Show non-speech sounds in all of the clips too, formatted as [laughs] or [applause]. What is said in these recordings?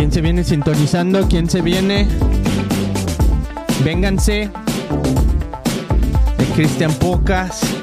¿Quién se viene sintonizando? ¿Quién se viene? Vénganse. De Cristian Pocas.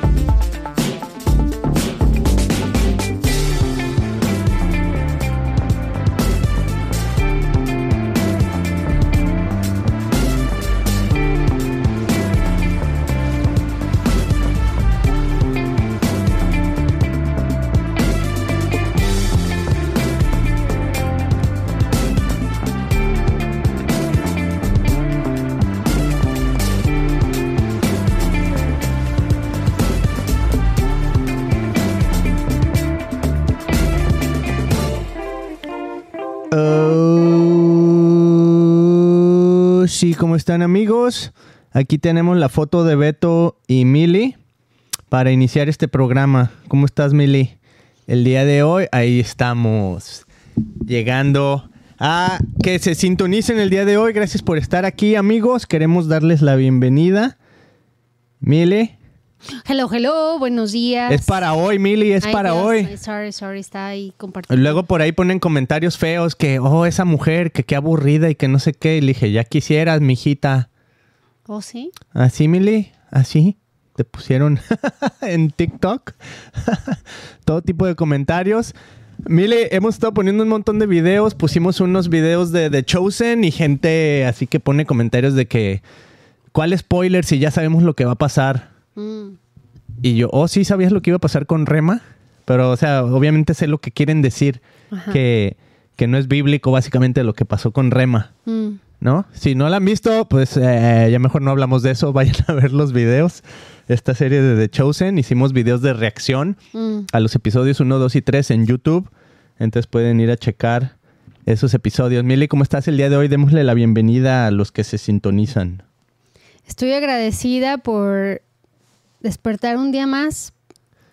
Sí, ¿cómo están amigos? Aquí tenemos la foto de Beto y Mili para iniciar este programa. ¿Cómo estás, Mili? El día de hoy, ahí estamos, llegando a que se sintonicen el día de hoy. Gracias por estar aquí, amigos. Queremos darles la bienvenida. Mili, Hello, hello, buenos días. es para hoy, Mili, es Ay, para Dios, hoy. sorry, sorry, está ahí compartiendo. Luego por ahí ponen comentarios feos que, oh, esa mujer, que qué aburrida y que no sé qué. Y le dije, ya quisieras, mijita. ¿Oh, sí? Así, Mili, así. Te pusieron [laughs] en TikTok [laughs] todo tipo de comentarios. Mili, hemos estado poniendo un montón de videos. Pusimos unos videos de The Chosen y gente así que pone comentarios de que, ¿cuál spoiler si ya sabemos lo que va a pasar? Mm, Y yo, oh, sí, sabías lo que iba a pasar con Rema. Pero, o sea, obviamente sé lo que quieren decir. Ajá. Que, que no es bíblico, básicamente, lo que pasó con Rema. mm. ¿No? Si no la han visto, pues eh, ya mejor no hablamos de eso. [laughs] Vayan a ver los videos. Esta serie de The Chosen. Hicimos videos de reacción Mm. a los episodios 1, 2 y 3 en YouTube. Entonces pueden ir a checar esos episodios. Mili, ¿cómo estás el día de hoy? Démosle la bienvenida a los que se sintonizan. Estoy agradecida por despertar un día más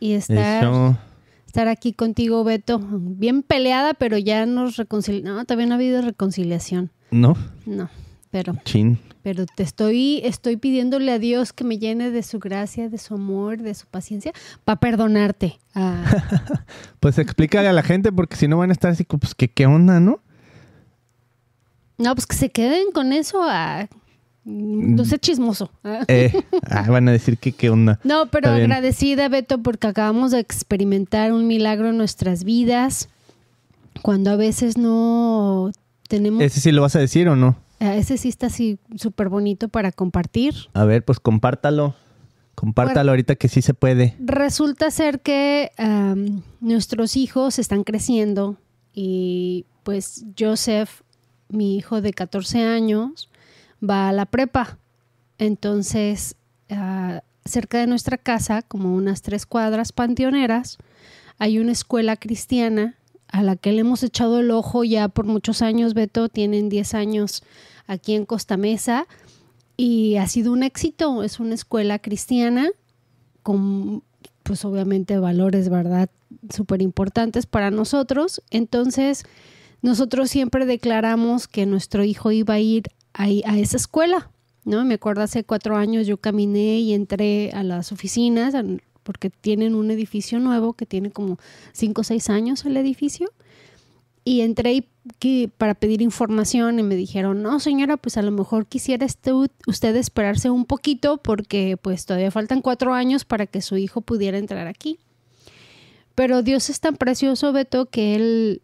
y estar, Eso. estar aquí contigo, Beto. Bien peleada, pero ya nos reconciliamos. No, todavía no ha habido reconciliación. ¿No? No, pero, Chin. pero te estoy, estoy pidiéndole a Dios que me llene de su gracia, de su amor, de su paciencia, para perdonarte. Ah, [laughs] Pues explícale a la gente porque si no van a estar así, pues, ¿qué, qué onda, no? no, pues que se queden con eso. ah, no sé chismoso. ah. Eh, [laughs] ah, van a decir que qué onda. No, pero agradecida, Beto, porque acabamos de experimentar un milagro en nuestras vidas. Cuando a veces no tenemos. ¿Ese sí lo vas a decir o no? a ese sí está así súper bonito para compartir. A ver, pues compártalo. Compártalo ahorita que sí se puede. Resulta ser que nuestros hijos están creciendo y pues Joseph, mi hijo de 14 años, va a la prepa. Entonces, ah, cerca de nuestra casa, como unas tres cuadras panteoneras, hay una escuela cristiana a la que le hemos echado el ojo ya por muchos años, Beto, tienen 10 años aquí en Costa Mesa y ha sido un éxito. Es una escuela cristiana con, pues obviamente, valores, ¿verdad? Súper importantes para nosotros. Entonces, nosotros siempre declaramos que nuestro hijo iba a ir a esa escuela, ¿no? Me acuerdo hace cuatro años yo caminé y entré a las oficinas porque tienen un edificio nuevo que tiene como cinco o seis años el edificio. Y entré que- para pedir información y me dijeron, no señora, pues a lo mejor quisiera este- usted esperarse un poquito porque pues todavía faltan cuatro años para que su hijo pudiera entrar aquí. Pero Dios es tan precioso, Beto, que Él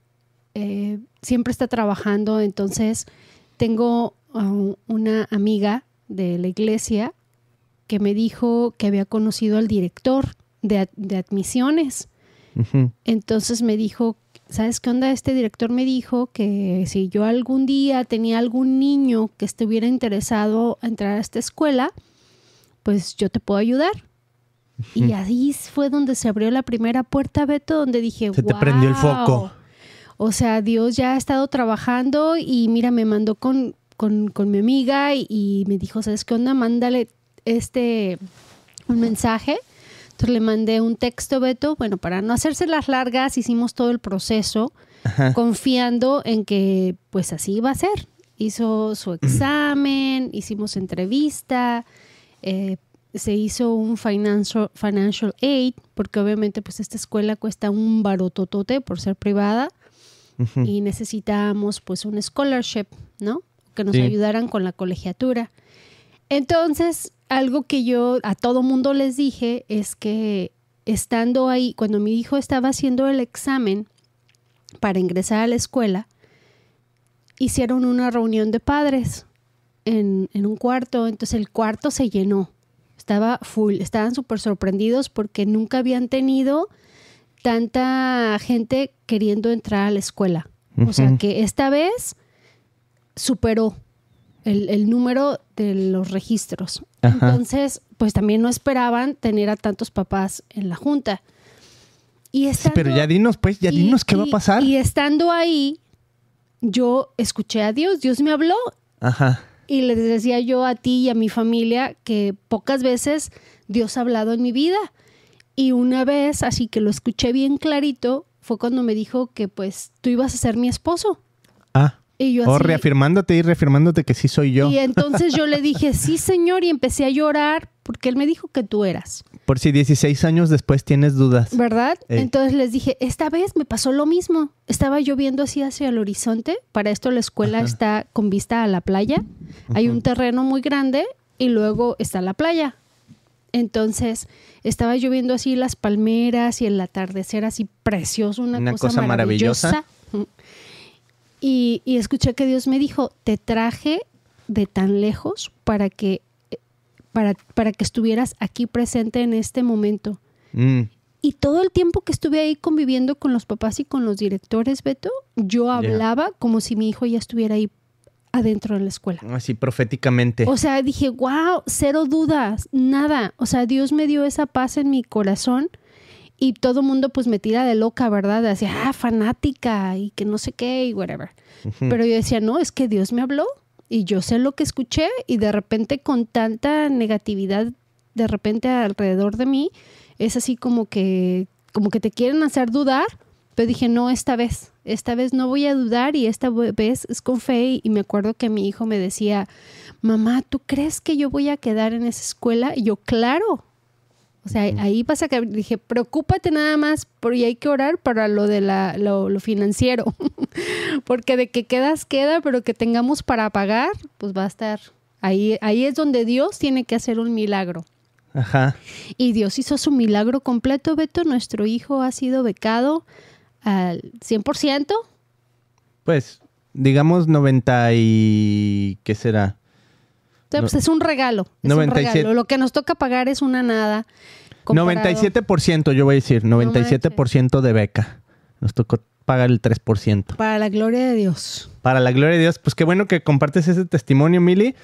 eh, siempre está trabajando. Entonces tengo uh, una amiga de la iglesia que me dijo que había conocido al director de, de admisiones. Entonces me dijo, ¿sabes qué onda? Este director me dijo que si yo algún día tenía algún niño que estuviera interesado a entrar a esta escuela, pues yo te puedo ayudar. Y ahí fue donde se abrió la primera puerta, Beto, donde dije, Se te prendió el foco. O sea, Dios ya ha estado trabajando y mira, me mandó con, con, con mi amiga y, y me dijo, ¿sabes qué onda? Mándale este, un mensaje. Entonces le mandé un texto, Beto. Bueno, para no hacerse las largas, hicimos todo el proceso Ajá. confiando en que pues así iba a ser. Hizo su examen, hicimos entrevista, eh, se hizo un financial, financial aid, porque obviamente pues esta escuela cuesta un barototote por ser privada. Y necesitábamos pues un scholarship, ¿no? Que nos Sí. ayudaran con la colegiatura. Entonces, algo que yo a todo mundo les dije es que estando ahí, cuando mi hijo estaba haciendo el examen para ingresar a la escuela, hicieron una reunión de padres en, en un cuarto, entonces el cuarto se llenó, estaba full, estaban súper sorprendidos porque nunca habían tenido tanta gente queriendo entrar a la escuela. O sea que esta vez superó el, el número de los registros. Ajá. Entonces, pues también no esperaban tener a tantos papás en la junta. Y Sí, estando, pero ya dinos, pues, ya y- dinos qué va a pasar. Y estando ahí, yo escuché a Dios, Dios me habló Ajá. y les decía yo a ti y a mi familia que pocas veces Dios ha hablado en mi vida. Y una vez, así que lo escuché bien clarito, fue cuando me dijo que pues tú ibas a ser mi esposo. Ah. Y yo O reafirmándote y reafirmándote que sí soy yo. y entonces yo le [laughs] dije, sí señor, y empecé a llorar porque él me dijo que tú eras, Por si 16 años después tienes dudas. ¿verdad? Ey. Entonces les dije, esta vez me pasó lo mismo. Estaba yo viendo así hacia el horizonte. Para esto la escuela Ajá. está con vista a la playa. Hay un terreno muy grande y luego está la playa. Entonces estaba yo viendo así las palmeras y el atardecer así precioso, una, Una cosa, cosa maravillosa. maravillosa. Y, y escuché que Dios me dijo, te traje de tan lejos para que, para, para que estuvieras aquí presente en este momento. Mm, Y todo el tiempo que estuve ahí conviviendo con los papás y con los directores, Beto, yo hablaba como si mi hijo ya estuviera ahí adentro de la escuela. así proféticamente. O sea, dije, wow, cero dudas, nada. O sea, Dios me dio esa paz en mi corazón y todo el mundo pues me tira de loca, ¿verdad? Así, ah, fanática y que no sé qué y whatever. Pero yo decía, no, es que Dios me habló y yo sé lo que escuché y de repente con tanta negatividad de repente alrededor de mí, es así como que, como que te quieren hacer dudar, pero dije, no, esta vez, esta vez no voy a dudar y esta vez es con fe y me acuerdo que mi hijo me decía, mamá, ¿tú crees que yo voy a quedar en esa escuela? Y yo, claro. O sea, ahí pasa que dije, preocúpate nada más, porque hay que orar para lo de la, lo, lo financiero. [laughs] porque de que quedas, queda, pero que tengamos para pagar, pues va a estar. Ahí, ahí es donde Dios tiene que hacer un milagro. Ajá. Y Dios hizo su milagro completo, Beto. Nuestro hijo ha sido becado al 100%. Pues, digamos 90 y... ¿Qué será? No. pues es un regalo. Es 97. un regalo. Lo que nos toca pagar es una nada. comparado- 97% yo voy a decir. 97% de beca. Nos tocó pagar el 3%. Para la gloria de Dios. Para la gloria de Dios, pues qué bueno que compartes ese testimonio, Mili.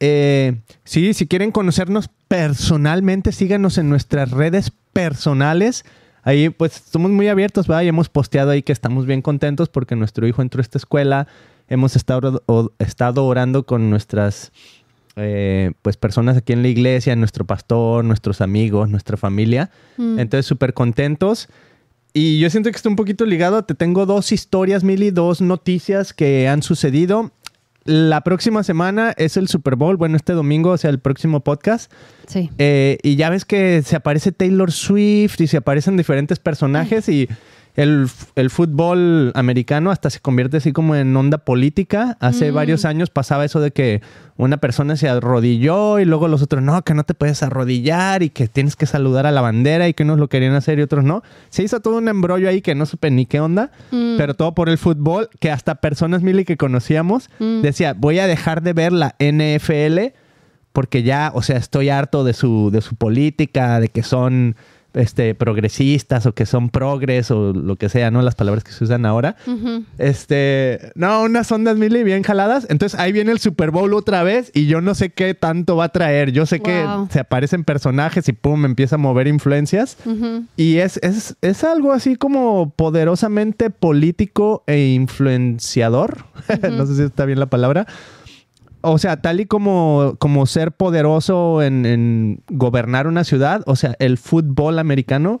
Eh, sí, si quieren conocernos personalmente, síganos en nuestras redes personales. Ahí pues somos muy abiertos, ¿verdad? Y hemos posteado ahí que estamos bien contentos porque nuestro hijo entró a esta escuela. Hemos estado, o- estado orando con nuestras eh, pues personas aquí en la iglesia, nuestro pastor, nuestros amigos, nuestra familia. Mm. Entonces, súper contentos. Y yo siento que está un poquito ligado. Te tengo dos historias, Mili, dos noticias que han sucedido. La próxima semana es el Super Bowl, bueno, este domingo, o sea, el próximo podcast. Sí. Eh, y ya ves que se aparece Taylor Swift y se aparecen diferentes personajes y el, el fútbol americano hasta se convierte así como en onda política. Hace Mm. varios años pasaba eso de que una persona se arrodilló y luego los otros no, que no te puedes arrodillar y que tienes que saludar a la bandera y que unos lo querían hacer y otros no. Se hizo todo un embrollo ahí que no supe ni qué onda, Mm. pero todo por el fútbol que hasta personas, Mili, que conocíamos, Mm. decía, voy a dejar de ver la NFL porque ya, o sea, estoy harto de su, de su política, de que son este, progresistas o que son progres o lo que sea, ¿no? Las palabras que se usan ahora. Este, no, unas ondas mili bien jaladas. Entonces ahí viene el Super Bowl otra vez y yo no sé qué tanto va a traer. Yo sé que se aparecen personajes y pum, empieza a mover influencias. Y es, es, es algo así como poderosamente político e influenciador. [laughs] no sé si está bien la palabra. O sea, tal y como, como ser poderoso en, en gobernar una ciudad, o sea, el fútbol americano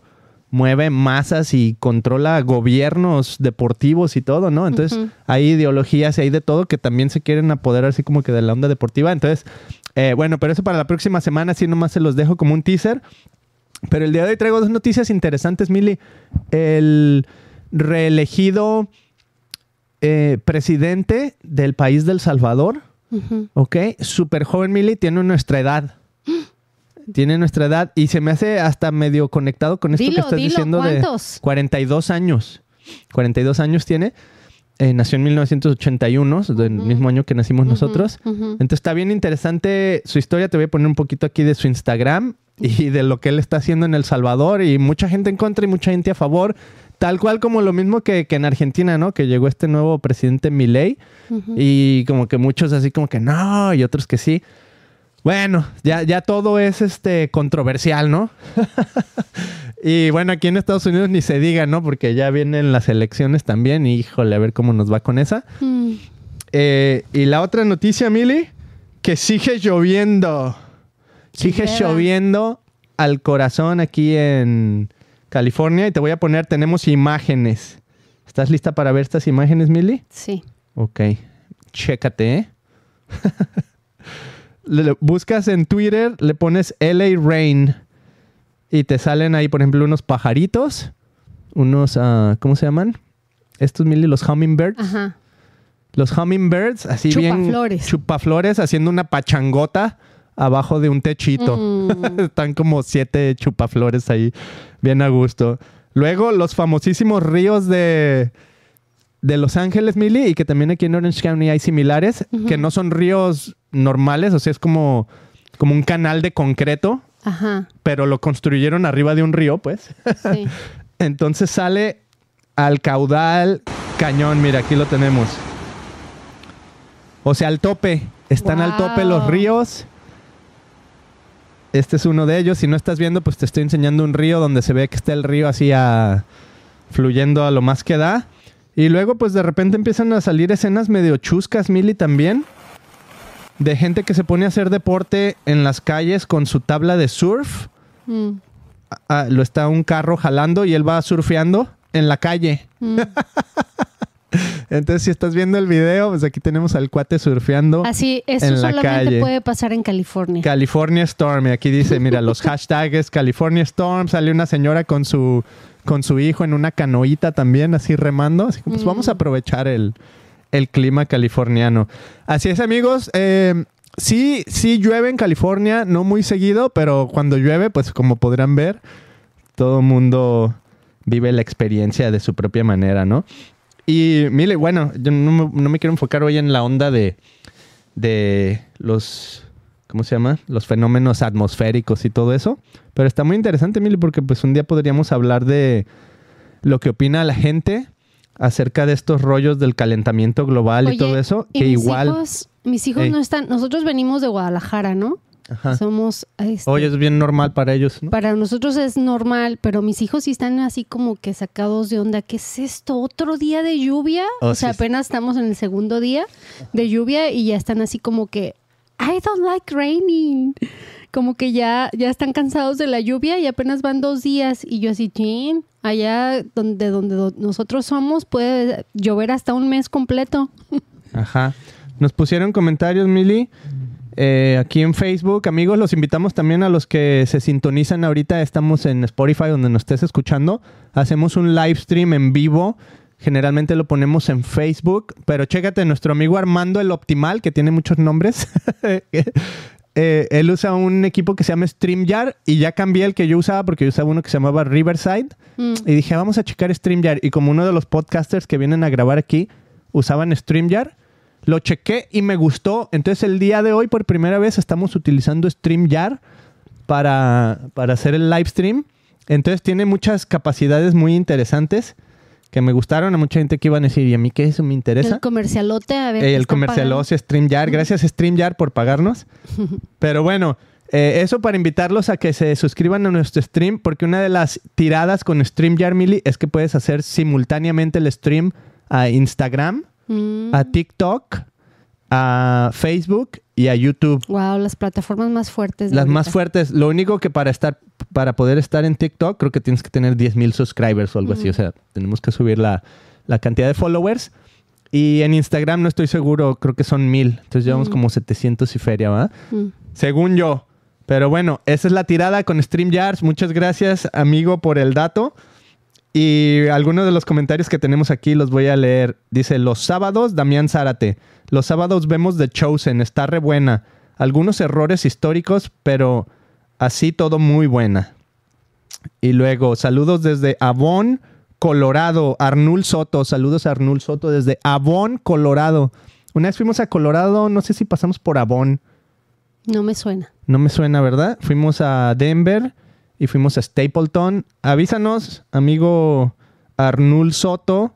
mueve masas y controla gobiernos deportivos y todo, ¿no? Entonces, hay ideologías y hay de todo que también se quieren apoderar así como que de la onda deportiva. Entonces, eh, bueno, pero eso para la próxima semana, así nomás se los dejo como un teaser. Pero el día de hoy traigo dos noticias interesantes, Mili. El reelegido eh, presidente del país del Salvador. ¿Ok? Súper joven, Mili, tiene nuestra edad. [gasps] Tiene nuestra edad y se me hace hasta medio conectado con esto Dilo, que estás dilo, diciendo ¿cuántos? de 42 años. 42 años tiene. Eh, nació en 1981, del Ujú. mismo año que nacimos nosotros. Entonces está bien interesante su historia. Te voy a poner un poquito aquí de su Instagram y de lo que él está haciendo en El Salvador. Y mucha gente en contra y mucha gente a favor. Tal cual como lo mismo que, que en Argentina, ¿no? Que llegó este nuevo presidente Milei. Y como que muchos así como que no, y otros que sí. Bueno, ya, ya todo es este controversial, ¿no? [laughs] y bueno, aquí en Estados Unidos ni se diga, ¿no? Porque ya vienen las elecciones también. Y híjole, a ver cómo nos va con esa. Mm. Eh, y la otra noticia, Mili, que sigue lloviendo. Sigue lloviendo al corazón aquí en California. Y te voy a poner, tenemos imágenes. ¿Estás lista para ver estas imágenes, Mili? Sí. Ok, chécate, ¿eh? [laughs] Le- le- buscas en Twitter, le pones LA Rain y te salen ahí, por ejemplo, unos pajaritos, unos, ah, ¿cómo se llaman? Estos, Mili, los hummingbirds. Ajá. Los hummingbirds, así bien. Chupaflores. Chupaflores, haciendo una pachangota abajo de un techito. Mm. [laughs] Están como siete chupaflores ahí, bien a gusto. Luego, los famosísimos ríos de, de Los Ángeles, Mili, y que también aquí en Orange County hay similares, que no son ríos normales, o sea, es como, como un canal de concreto, Ajá. pero lo construyeron arriba de un río, pues. Sí. [laughs] Entonces sale al caudal cañón, mira, aquí lo tenemos. O sea, al tope. Están al tope los ríos. Este es uno de ellos. Si no estás viendo, pues te estoy enseñando un río donde se ve que está el río así a- fluyendo a lo más que da. Y luego, pues de repente empiezan a salir escenas medio chuscas, Mili, también. De gente que se pone a hacer deporte en las calles con su tabla de surf Mm. ah, lo está un carro jalando y él va surfeando en la calle. Mm. [laughs] Entonces, si estás viendo el video, pues aquí tenemos al cuate surfeando. Así, eso En la solamente calle. puede pasar en California. California Storm. Y aquí dice, mira, los [laughs] hashtags California Storm. Sale una señora con su, con su hijo en una canoita también, así remando. Así que pues Mm. vamos a aprovechar el, el clima californiano. Así es, amigos. Eh, sí, sí llueve en California, no muy seguido, pero cuando llueve, pues como podrán ver, todo el mundo vive la experiencia de su propia manera, ¿no? Y mire, bueno, yo no me, no me quiero enfocar hoy en la onda de, de los, ¿cómo se llama? Los fenómenos atmosféricos y todo eso. Pero está muy interesante, Mili, porque pues un día podríamos hablar de lo que opina la gente acerca de estos rollos del calentamiento global y todo eso, y que mis igual... Hijos, mis hijos Ey. no están. Nosotros venimos de Guadalajara, ¿no? Ajá. Somos. este, Hoy es bien normal para ellos, ¿no? Para nosotros es normal, pero mis hijos sí están así como que sacados de onda. ¿Qué es esto? ¿Otro día de lluvia? Oh, o sea, sí, apenas estamos en el segundo día de lluvia y ya están así como que I don't like raining. Como que ya, ya están cansados de la lluvia y apenas van dos días. Y yo así, Jean, allá donde, donde do- nosotros somos puede llover hasta un mes completo. Ajá. Nos pusieron comentarios, Mili, eh, aquí en Facebook. Amigos, los invitamos también a los que se sintonizan ahorita. Estamos en Spotify, donde nos estés escuchando. Hacemos un live stream en vivo. Generalmente lo ponemos en Facebook. Pero chécate, nuestro amigo Armando el Optimal, que tiene muchos nombres. [laughs] Eh, él usa un equipo que se llama StreamYard y ya cambié el que yo usaba porque yo usaba uno que se llamaba Riverside. Mm. Y dije, vamos a checar StreamYard. Y como uno de los podcasters que vienen a grabar aquí usaban StreamYard, lo chequé y me gustó. Entonces el día de hoy, por primera vez, estamos utilizando StreamYard para, para hacer el live stream. Entonces tiene muchas capacidades muy interesantes que me gustaron. A mucha gente que iban a decir, ¿y a mí qué eso me interesa? El comercialote, a ver. Eh, ¿qué el están comercialoso StreamYard. Gracias StreamYard por pagarnos. [laughs] Pero bueno, eh, eso para invitarlos a que se suscriban a nuestro stream, porque una de las tiradas con StreamYard, Mili, es que puedes hacer simultáneamente el stream a Instagram, Mm. a TikTok, a Facebook y a YouTube. Wow, las plataformas más fuertes. de Las más fuertes. Lo único que para estar, para poder estar en TikTok, creo que tienes que tener 10.000 subscribers o algo así. O sea, tenemos que subir la, la cantidad de followers. Y en Instagram no estoy seguro, creo que son 1000. Entonces llevamos Mm. como 700 y feria, ¿va? Mm. Según yo. Pero bueno, esa es la tirada con StreamYards. Muchas gracias, amigo, por el dato. Y algunos de los comentarios que tenemos aquí los voy a leer. Dice, los sábados, Damián Zárate. Los sábados vemos The Chosen, está re buena. Algunos errores históricos, pero así todo muy buena. Y luego, saludos desde Avon, Colorado. Arnul Soto, saludos a Arnul Soto desde Avon, Colorado. Una vez fuimos a Colorado, no sé si pasamos por Avon. No me suena. No me suena, ¿verdad? Fuimos a Denver y fuimos a Stapleton. Avísanos, amigo Arnul Soto,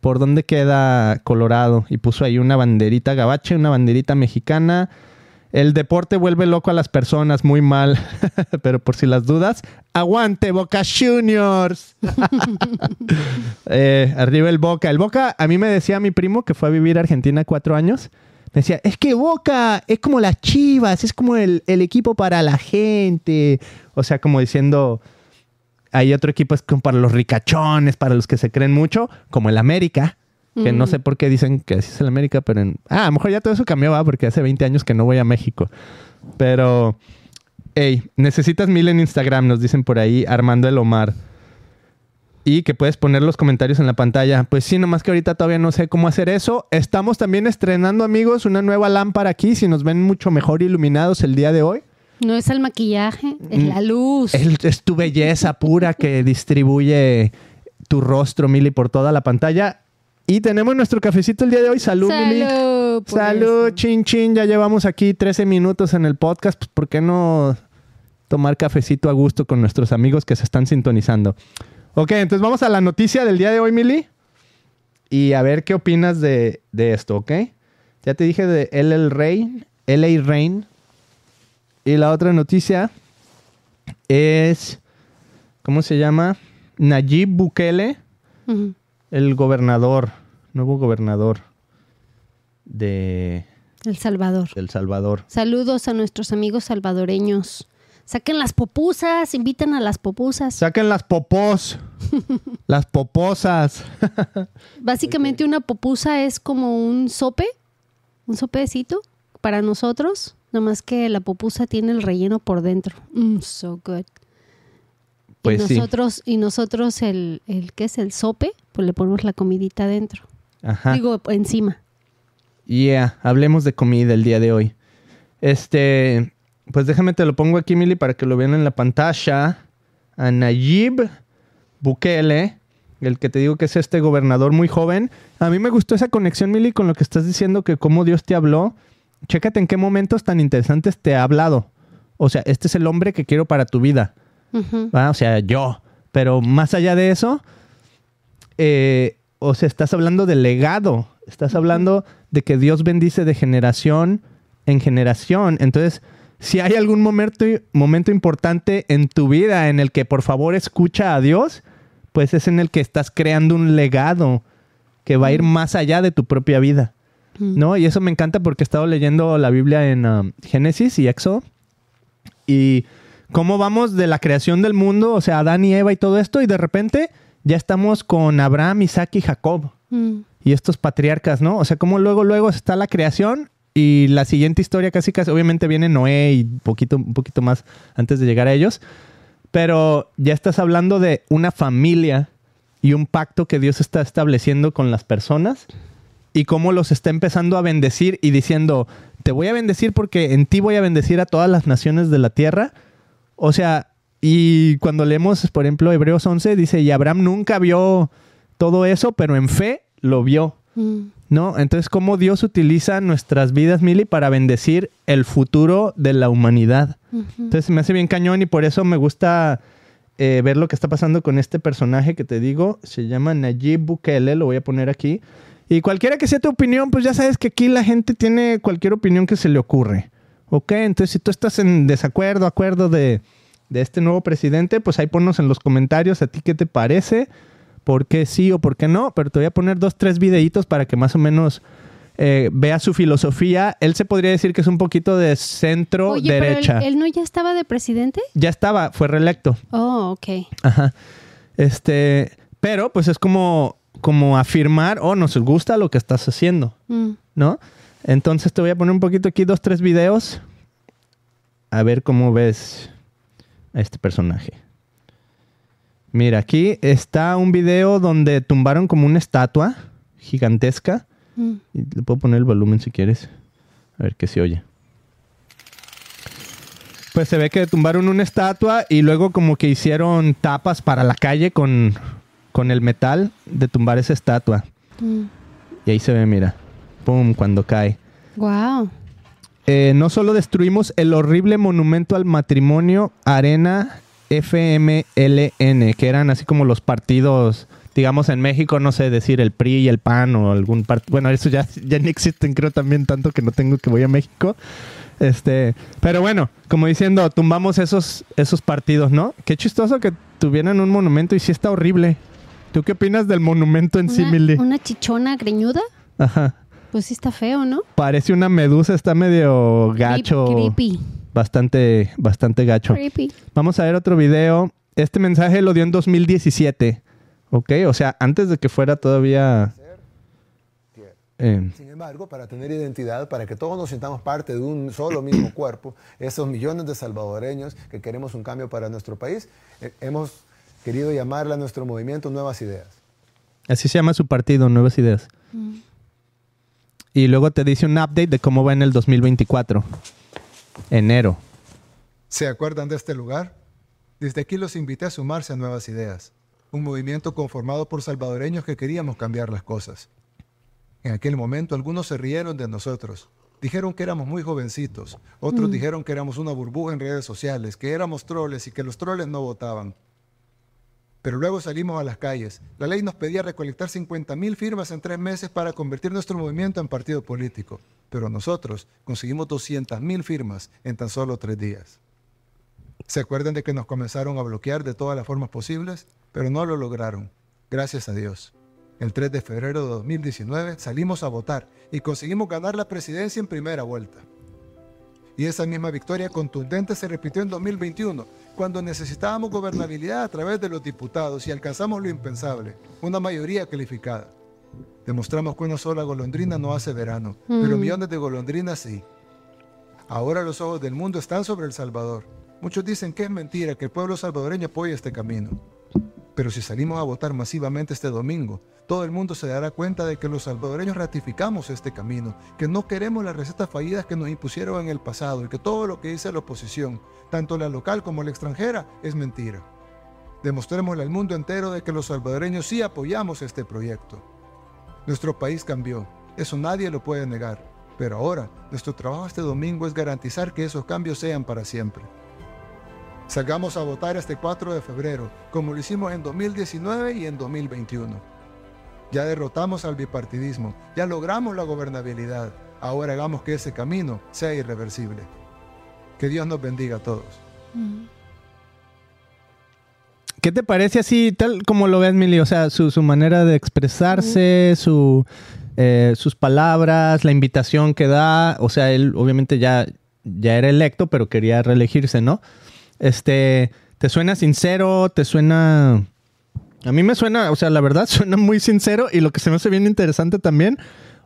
por dónde queda Colorado. Y puso ahí una banderita gabache, una banderita mexicana. El deporte vuelve loco a las personas, muy mal. [laughs] Pero por si las dudas, aguante Boca Juniors. [laughs] Eh, arriba el Boca. El Boca, a mí me decía mi primo que fue a vivir a Argentina cuatro años. Decía, es que Boca es como las chivas, es como el, el equipo para la gente. O sea, como diciendo, hay otro equipo es como para los ricachones, para los que se creen mucho, como el América. Que no sé por qué dicen que así es el América, pero en... Ah, a lo mejor ya todo eso cambió, ¿va? Porque hace 20 años que no voy a México. Pero, hey, necesitas mil en Instagram, nos dicen por ahí, Armando el Omar. Y que puedes poner los comentarios en la pantalla. Pues sí, nomás que ahorita todavía no sé cómo hacer eso. Estamos también estrenando, amigos, una nueva lámpara aquí. Si nos ven mucho mejor iluminados el día de hoy. No es el maquillaje, es la luz. Es, es tu belleza pura que [laughs] distribuye tu rostro, Mili, por toda la pantalla. Y tenemos nuestro cafecito el día de hoy. Salud, Mili. Salud. por Salud, eso. chin chin. Ya llevamos aquí 13 minutos en el podcast. Pues, ¿por qué no tomar cafecito a gusto con nuestros amigos que se están sintonizando? Ok, entonces vamos a la noticia del día de hoy, Mili. Y a ver qué opinas de, de esto, ¿ok? Ya te dije de LL Rain, LA Rain. Y la otra noticia es, ¿cómo se llama? Nayib Bukele, el gobernador, nuevo gobernador de El Salvador. El Salvador. Saludos a nuestros amigos salvadoreños. Saquen las popusas, inviten a las popusas. Saquen las popós, [laughs] las poposas. [laughs] Básicamente una popusa es como un sope, un sopecito para nosotros, nomás que la popusa tiene el relleno por dentro. Mm, so good. Pues y sí. nosotros, y nosotros el, el ¿qué es el sope? Pues le ponemos la comidita adentro. Ajá. Digo, encima. Yeah, hablemos de comida el día de hoy. Este, pues déjame te lo pongo aquí, Mili, para que lo vean en la pantalla. A Nayib Bukele, el que te digo que es este gobernador muy joven. A mí me gustó esa conexión, Mili, con lo que estás diciendo, que cómo Dios te habló. Chécate en qué momentos tan interesantes te ha hablado. O sea, este es el hombre que quiero para tu vida. ¿va? O sea, yo. Pero más allá de eso, eh, o sea, estás hablando de legado. Estás hablando de que Dios bendice de generación en generación. Entonces, si hay algún momento, momento importante en tu vida en el que por favor escucha a Dios, pues es en el que estás creando un legado que va a ir más allá de tu propia vida. Mm. ¿No? Y eso me encanta porque he estado leyendo la Biblia en um, Génesis y Éxodo. Y cómo vamos de la creación del mundo, o sea, Adán y Eva y todo esto, y de repente ya estamos con Abraham, Isaac y Jacob. Mm. Y estos patriarcas, ¿no? O sea, cómo luego, luego está la creación y la siguiente historia casi casi, obviamente viene Noé y poquito, un poquito más antes de llegar a ellos. Pero ya estás hablando de una familia y un pacto que Dios está estableciendo con las personas y cómo los está empezando a bendecir y diciendo, te voy a bendecir porque en ti voy a bendecir a todas las naciones de la tierra. O sea, y cuando leemos, por ejemplo, Hebreos 11, dice, y Abraham nunca vio todo eso, pero en fe lo vio. Mm. ¿No? Entonces, cómo Dios utiliza nuestras vidas, Mili, para bendecir el futuro de la humanidad. Ujú. Entonces, me hace bien cañón y por eso me gusta eh, ver lo que está pasando con este personaje que te digo. Se llama Nayib Bukele, lo voy a poner aquí. Y cualquiera que sea tu opinión, pues ya sabes que aquí la gente tiene cualquier opinión que se le ocurre. ¿Ok? Entonces, si tú estás en desacuerdo, acuerdo de, de este nuevo presidente, pues ahí ponnos en los comentarios a ti qué te parece, por qué sí o por qué no. Pero te voy a poner dos, tres videitos para que más o menos eh, veas su filosofía. Él se podría decir que es un poquito de centro Oye, pero derecha. él, él no ya estaba de presidente? Ya estaba, fue reelecto. Oh, ok. Ajá. Este, pero pues es como, como afirmar, oh, nos gusta lo que estás haciendo, Mm. ¿no? Entonces te voy a poner un poquito aquí, dos, tres videos. A ver cómo ves a este personaje. Mira, aquí está un video donde tumbaron como una estatua gigantesca. Mm. Y le puedo poner el volumen si quieres. A ver qué se oye. Pues se ve que tumbaron una estatua y luego como que hicieron tapas para la calle con, con el metal de tumbar esa estatua. Mm. Y ahí se ve, mira. Pum, cuando cae. Wow. Eh, no solo destruimos el horrible monumento al matrimonio Arena FMLN, que eran así como los partidos, digamos en México, no sé, decir el PRI y el PAN o algún partido. Bueno, eso ya, [laughs] ya ni existen, creo también tanto que no tengo que voy a México. Este, pero bueno, como diciendo, tumbamos esos, esos partidos, ¿no? Qué chistoso que tuvieran un monumento y sí está horrible. ¿Tú qué opinas del monumento en sí, Una, Mili? una chichona greñuda. Ajá. Pues sí está feo, ¿no? Parece una medusa, está medio gacho. Creep- Creepy. Bastante, bastante gacho. Creepy. Vamos a ver otro video. Este mensaje lo dio en 2017. ¿Ok? O sea, antes de que fuera todavía... eh, Sin embargo, para tener identidad, para que todos nos sintamos parte de un solo mismo [clears throat] cuerpo, esos millones de salvadoreños que queremos un cambio para nuestro país, eh, hemos querido llamarle a nuestro movimiento Nuevas Ideas. así se llama su partido, Nuevas Ideas. Y luego te dice un update de cómo va en el 2024. Enero. ¿Se acuerdan de este lugar? Desde aquí los invité a sumarse a Nuevas Ideas, un movimiento conformado por salvadoreños que queríamos cambiar las cosas. En aquel momento algunos se rieron de nosotros. Dijeron que éramos muy jovencitos, otros dijeron que éramos una burbuja en redes sociales, que éramos troles y que los troles no votaban. Pero luego salimos a las calles. La ley nos pedía recolectar 50 mil firmas en tres meses para convertir nuestro movimiento en partido político. Pero nosotros conseguimos 200 mil firmas en tan solo tres días. ¿Se acuerdan de que nos comenzaron a bloquear de todas las formas posibles? Pero no lo lograron. Gracias a Dios. El 3 de febrero de 2019 salimos a votar y conseguimos ganar la presidencia en primera vuelta. Y esa misma victoria contundente se repitió en 2021, cuando necesitábamos gobernabilidad a través de los diputados y alcanzamos lo impensable, una mayoría calificada. Demostramos que una sola golondrina no hace verano, pero Mm. millones de golondrinas sí. Ahora los ojos del mundo están sobre El Salvador. Muchos dicen que es mentira que el pueblo salvadoreño apoye este camino. Pero si salimos a votar masivamente este domingo, todo el mundo se dará cuenta de que los salvadoreños ratificamos este camino, que no queremos las recetas fallidas que nos impusieron en el pasado y que todo lo que dice la oposición, tanto la local como la extranjera, es mentira. Demostrémosle al mundo entero de que los salvadoreños sí apoyamos este proyecto. Nuestro país cambió, eso nadie lo puede negar, pero ahora nuestro trabajo este domingo es garantizar que esos cambios sean para siempre. Salgamos a votar este 4 de febrero, como lo hicimos en 2019 y en 2021. Ya derrotamos al bipartidismo, ya logramos la gobernabilidad. Ahora hagamos que ese camino sea irreversible. Que Dios nos bendiga a todos. ¿Qué te parece así, tal como lo ves, Mili? O sea, su, su manera de expresarse, su, eh, sus palabras, la invitación que da. O sea, él obviamente ya, ya era electo, pero quería reelegirse, ¿no? Este, ¿te suena sincero? ¿Te suena...? A mí me suena, o sea, la verdad, [laughs] suena muy sincero y lo que se me hace bien interesante también,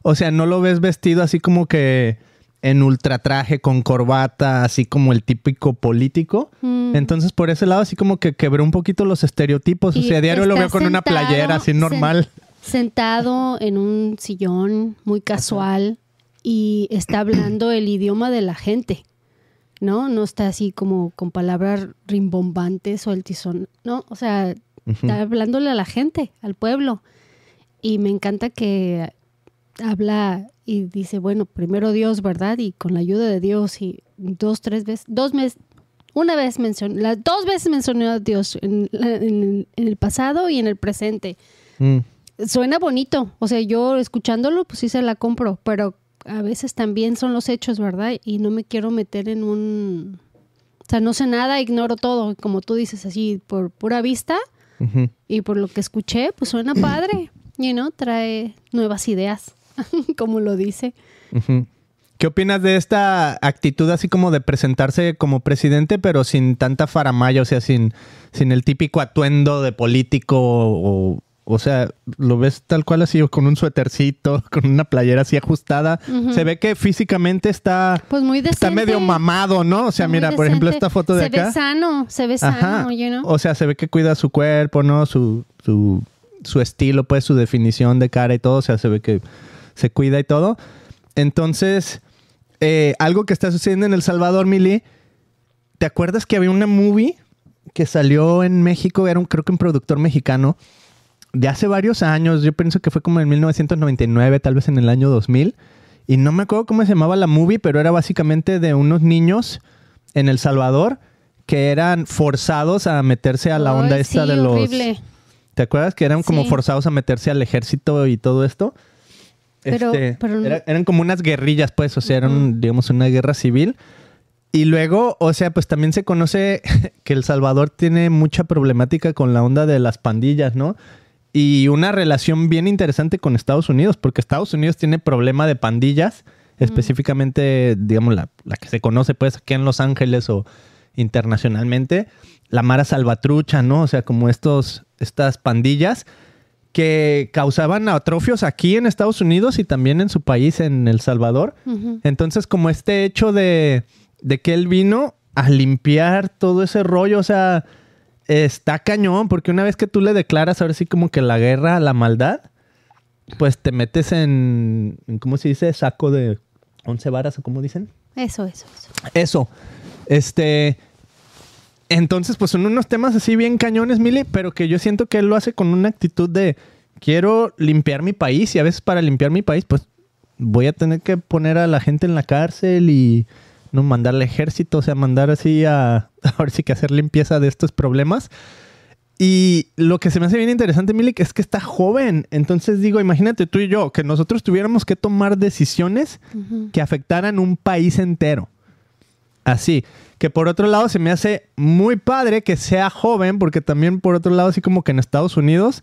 o sea, no lo ves vestido así como que en ultratraje con corbata, así como el típico político. Mm. Entonces, por ese lado, así como que quebró un poquito los estereotipos. O sea, a diario lo veo con una playera así normal. Sentado en un sillón muy casual y está hablando el idioma de la gente, ¿no? No está así como con palabras rimbombantes o el tizón, ¿no? O sea, está hablándole a la gente, al pueblo. Y me encanta que habla y dice, bueno, primero Dios, ¿verdad? Y con la ayuda de Dios y dos, tres veces, dos meses, una vez mencionó, las dos veces mencionó a Dios en, la- en- en el pasado y en el presente. Mm. Suena bonito, o sea, yo escuchándolo, pues sí se la compro, pero a veces también son los hechos, ¿verdad? Y no me quiero meter en un... O sea, no sé nada, ignoro todo, como tú dices, así por pura vista y por lo que escuché, pues suena [clears throat] padre, y no trae nuevas ideas, [laughs] como lo dice. ¿Qué opinas de esta actitud así como de presentarse como presidente, pero sin tanta faramaya, o sea, sin, sin el típico atuendo de político o, O sea, lo ves tal cual así, con un suétercito, [laughs] con una playera así ajustada. Se ve que físicamente está, Pues muy está medio mamado, ¿no? O sea, muy mira, por ejemplo, esta foto de se acá. ve sano, se ve sano, you know? O sea, se ve que cuida su cuerpo, ¿no? Su, su, su estilo, pues, su definición de cara y todo. O sea, se ve que se cuida y todo. Entonces, eh, algo que está sucediendo en El Salvador, Mili. ¿Te acuerdas que había una movie que salió en México? Era un, creo que un productor mexicano. De hace varios años. Yo pienso que fue como en 1999, tal vez en el año 2000. Y no me acuerdo cómo se llamaba la movie, pero era básicamente de unos niños en El Salvador que eran forzados a meterse a la onda Ay, esta sí, de los... horrible. ¿Te acuerdas que eran como Sí. forzados a meterse al ejército y todo esto? Pero- Este, pero no- era- eran como unas guerrillas, pues, o sea, eran, digamos, una guerra civil. Y luego, o sea, pues también se conoce [laughs] que El Salvador tiene mucha problemática con la onda de las pandillas, ¿no? Y una relación bien interesante con Estados Unidos, porque Estados Unidos tiene problema de pandillas, específicamente, digamos, la, la que se conoce pues aquí en Los Ángeles o internacionalmente, la Mara Salvatrucha, ¿no? O sea, como estos, estas pandillas que causaban atrofios aquí en Estados Unidos y también en su país, en El Salvador. Entonces, como este hecho de, de que él vino a limpiar todo ese rollo, o sea, está cañón, porque una vez que tú le declaras ahora sí como que la guerra la maldad, pues te metes en, en ¿cómo se dice? Saco de 11 varas o cómo dicen. Eso, eso, eso. Eso. Este. Entonces, pues son unos temas así bien cañones, Mili, pero que yo siento que él lo hace con una actitud de quiero limpiar mi país y a veces para limpiar mi país, pues voy a tener que poner a la gente en la cárcel y no mandarle ejército, o sea, mandar así a [laughs] ahora sí que hacer limpieza de estos problemas. Y lo que se me hace bien interesante, Milik, es que está joven. Entonces digo, imagínate tú y yo, que nosotros tuviéramos que tomar decisiones que afectaran un país entero. Así. Que por otro lado se me hace muy padre que sea joven, porque también por otro lado, así como que en Estados Unidos,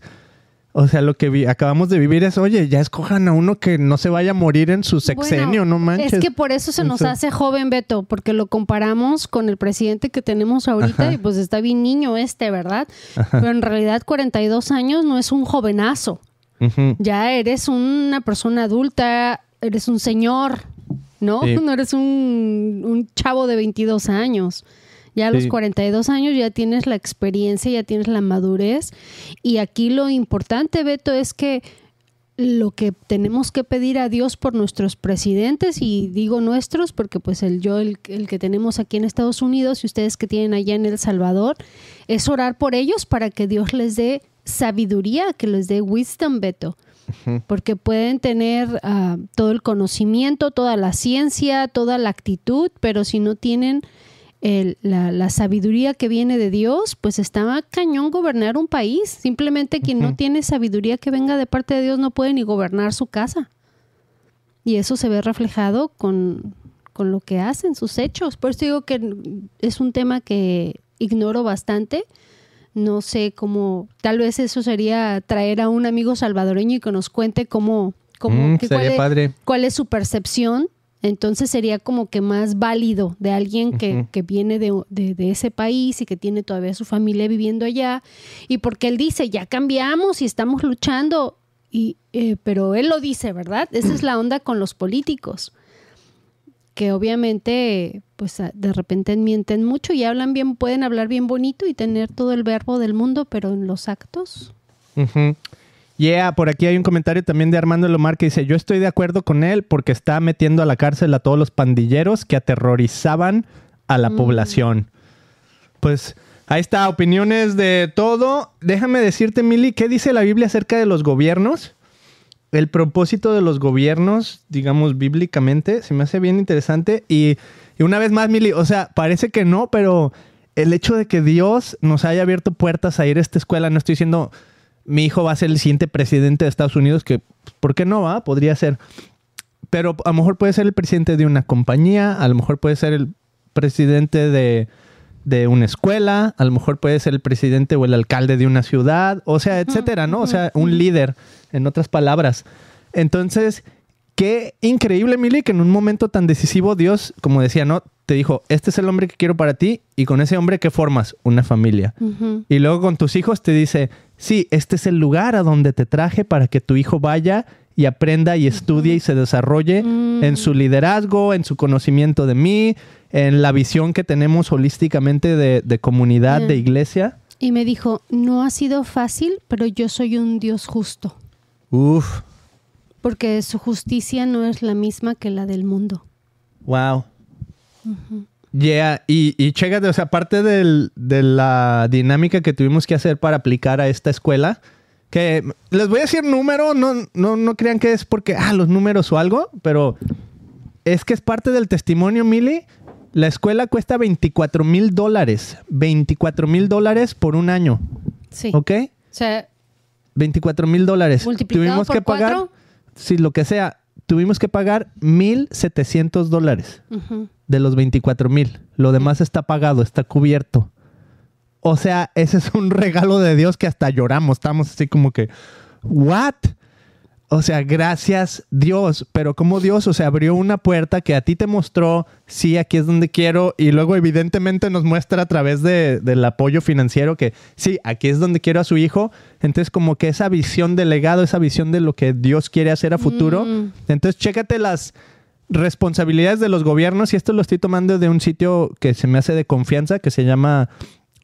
o sea, lo que vi- acabamos de vivir es, oye, ya escojan a uno que no se vaya a morir en su sexenio, Bueno, no manches. Es que por eso se nos hace joven, Beto, porque lo comparamos con el presidente que tenemos ahorita Ajá. y pues está bien niño este, ¿verdad? Pero en realidad 42 años no es un jovenazo. Ya eres una persona adulta, eres un señor, ¿no? Sí. [laughs] No eres un, un chavo de 22 años. Ya a los Sí. 42 años ya tienes la experiencia, ya tienes la madurez. Y aquí lo importante, Beto, es que lo que tenemos que pedir a Dios por nuestros presidentes, y digo nuestros porque pues el yo, el, el que tenemos aquí en Estados Unidos y ustedes que tienen allá en El Salvador, es orar por ellos para que Dios les dé sabiduría, que les dé wisdom, Beto. Porque pueden tener ah, todo el conocimiento, toda la ciencia, toda la actitud, pero si no tienen el- la, la sabiduría que viene de Dios, pues está cañón gobernar un país. Simplemente quien no tiene sabiduría que venga de parte de Dios no puede ni gobernar su casa. Y eso se ve reflejado con, con lo que hacen, sus hechos. Por eso digo que es un tema que ignoro bastante. No sé cómo, tal vez eso sería traer a un amigo salvadoreño y que nos cuente cómo, cómo Mm, que sería cuál, es, padre. cuál es su percepción. Entonces sería como que más válido de alguien que, que viene de, de- de ese país y que tiene todavía su familia viviendo allá. Y porque él dice, ya cambiamos y estamos luchando. Y, eh, pero él lo dice, ¿verdad? Esa es la onda con los políticos que obviamente pues a- de repente mienten mucho y hablan bien, pueden hablar bien bonito y tener todo el verbo del mundo, pero en los actos. Yeah, por aquí hay un comentario también de Armando Lomar que dice, yo estoy de acuerdo con él porque está metiendo a la cárcel a todos los pandilleros que aterrorizaban a la población. Pues ahí está, opiniones de todo. Déjame decirte, Mili, ¿qué dice la Biblia acerca de los gobiernos? El propósito de los gobiernos, digamos, bíblicamente, se me hace bien interesante. Y, y una vez más, Mili, o sea, parece que no, pero el hecho de que Dios nos haya abierto puertas a ir a esta escuela, no estoy diciendo mi hijo va a ser el siguiente presidente de Estados Unidos, que ¿por qué no va? Podría ser. Pero a lo mejor puede ser el presidente de una compañía, a lo mejor puede ser el presidente de, de una escuela, a lo mejor puede ser el presidente o el alcalde de una ciudad, o sea, etcétera, ¿no? O sea, un líder, en otras palabras. Entonces, qué increíble, Mili, que en un momento tan decisivo Dios, como decía, ¿no? Te dijo, este es el hombre que quiero para ti y con ese hombre, ¿qué formas? Una familia. Y luego con tus hijos te dice, sí, este es el lugar a donde te traje para que tu hijo vaya y aprenda y estudie y se desarrolle en su liderazgo, en su conocimiento de mí, en la visión que tenemos holísticamente de, de comunidad, de iglesia. Y me dijo, no ha sido fácil, pero yo soy un Dios justo, Uf, porque su justicia no es la misma que la del mundo. wow. Yeah, y, y chécate, o sea, aparte del- de la dinámica que tuvimos que hacer para aplicar a esta escuela, que les voy a decir número, no, no, no crean que es porque, ah, los números o algo, pero es que es parte del testimonio, Mili. La escuela cuesta 24 mil dólares. 24 mil dólares por un año. Sí. ¿Ok? O sea, 24 mil dólares. Tuvimos por que pagar, cuatro. sí, lo que sea, tuvimos que pagar 1,700 dólares de los 24 mil. Lo demás está pagado, está cubierto. O sea, ese es un [laughs] regalo de Dios que hasta lloramos. Estamos así como que, ¿what? O sea, gracias Dios. Pero como Dios, o sea, abrió una puerta que a ti te mostró, sí, aquí es donde quiero. Y luego evidentemente nos muestra a través de- del apoyo financiero que sí, aquí es donde quiero a su hijo. Entonces como que esa visión de legado, esa visión de lo que Dios quiere hacer a futuro. Mm. Entonces chécate las responsabilidades de los gobiernos y esto lo estoy tomando de un sitio que se me hace de confianza que se llama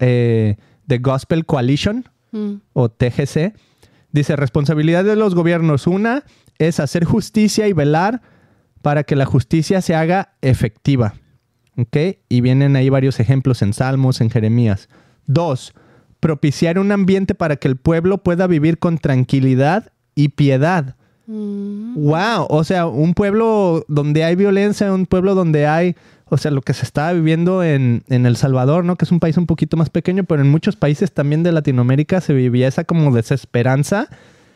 eh, The Gospel Coalition Mm. o TGC. Dice, responsabilidad de los gobiernos. Una es hacer justicia y velar para que la justicia se haga efectiva. Y vienen ahí varios ejemplos en Salmos, en Jeremías. Dos, propiciar un ambiente para que el pueblo pueda vivir con tranquilidad y piedad. Mm. Wow, o sea, un pueblo donde hay violencia, un pueblo donde hay, o sea, lo que se está viviendo en, en El Salvador, ¿no? Que es un país un poquito más pequeño, pero en muchos países también de Latinoamérica se vivía esa como desesperanza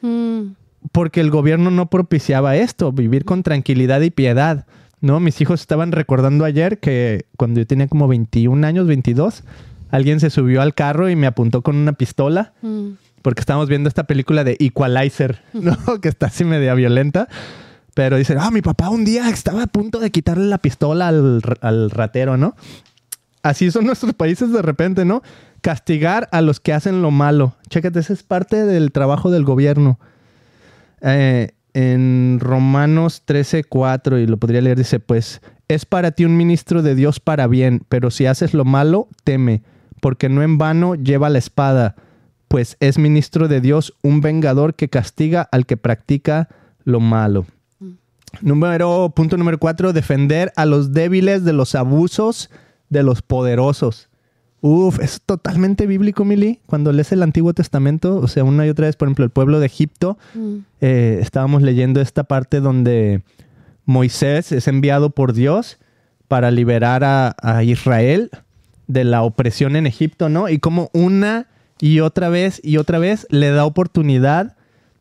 Mm. porque el gobierno no propiciaba esto, vivir con tranquilidad y piedad, ¿no? Mis hijos estaban recordando ayer que cuando yo tenía como 21 años, 22, alguien se subió al carro y me apuntó con una pistola Mm. Porque estábamos viendo esta película de Equalizer, [laughs] ¿no? que está así media violenta. Pero dicen, ah, mi papá un día estaba a punto de quitarle la pistola al, al ratero, ¿no? Así son nuestros países de repente, ¿no? Castigar a los que hacen lo malo. Chécate, esa es parte del trabajo del gobierno. Eh, en Romanos 13, 4, y lo podría leer, dice, pues, es para ti un ministro de Dios para bien, pero si haces lo malo, teme, porque no en vano lleva la espada, pues es ministro de Dios, un vengador que castiga al que practica lo malo. Número, punto número cuatro, defender a los débiles de los abusos de los poderosos. Uf, es totalmente bíblico, Mili. Cuando lees el Antiguo Testamento, o sea, una y otra vez, por ejemplo, el pueblo de Egipto, Mm. eh, estábamos leyendo esta parte donde Moisés es enviado por Dios para liberar a, a Israel de la opresión en Egipto, ¿no? Y como una y otra vez y otra vez le da oportunidad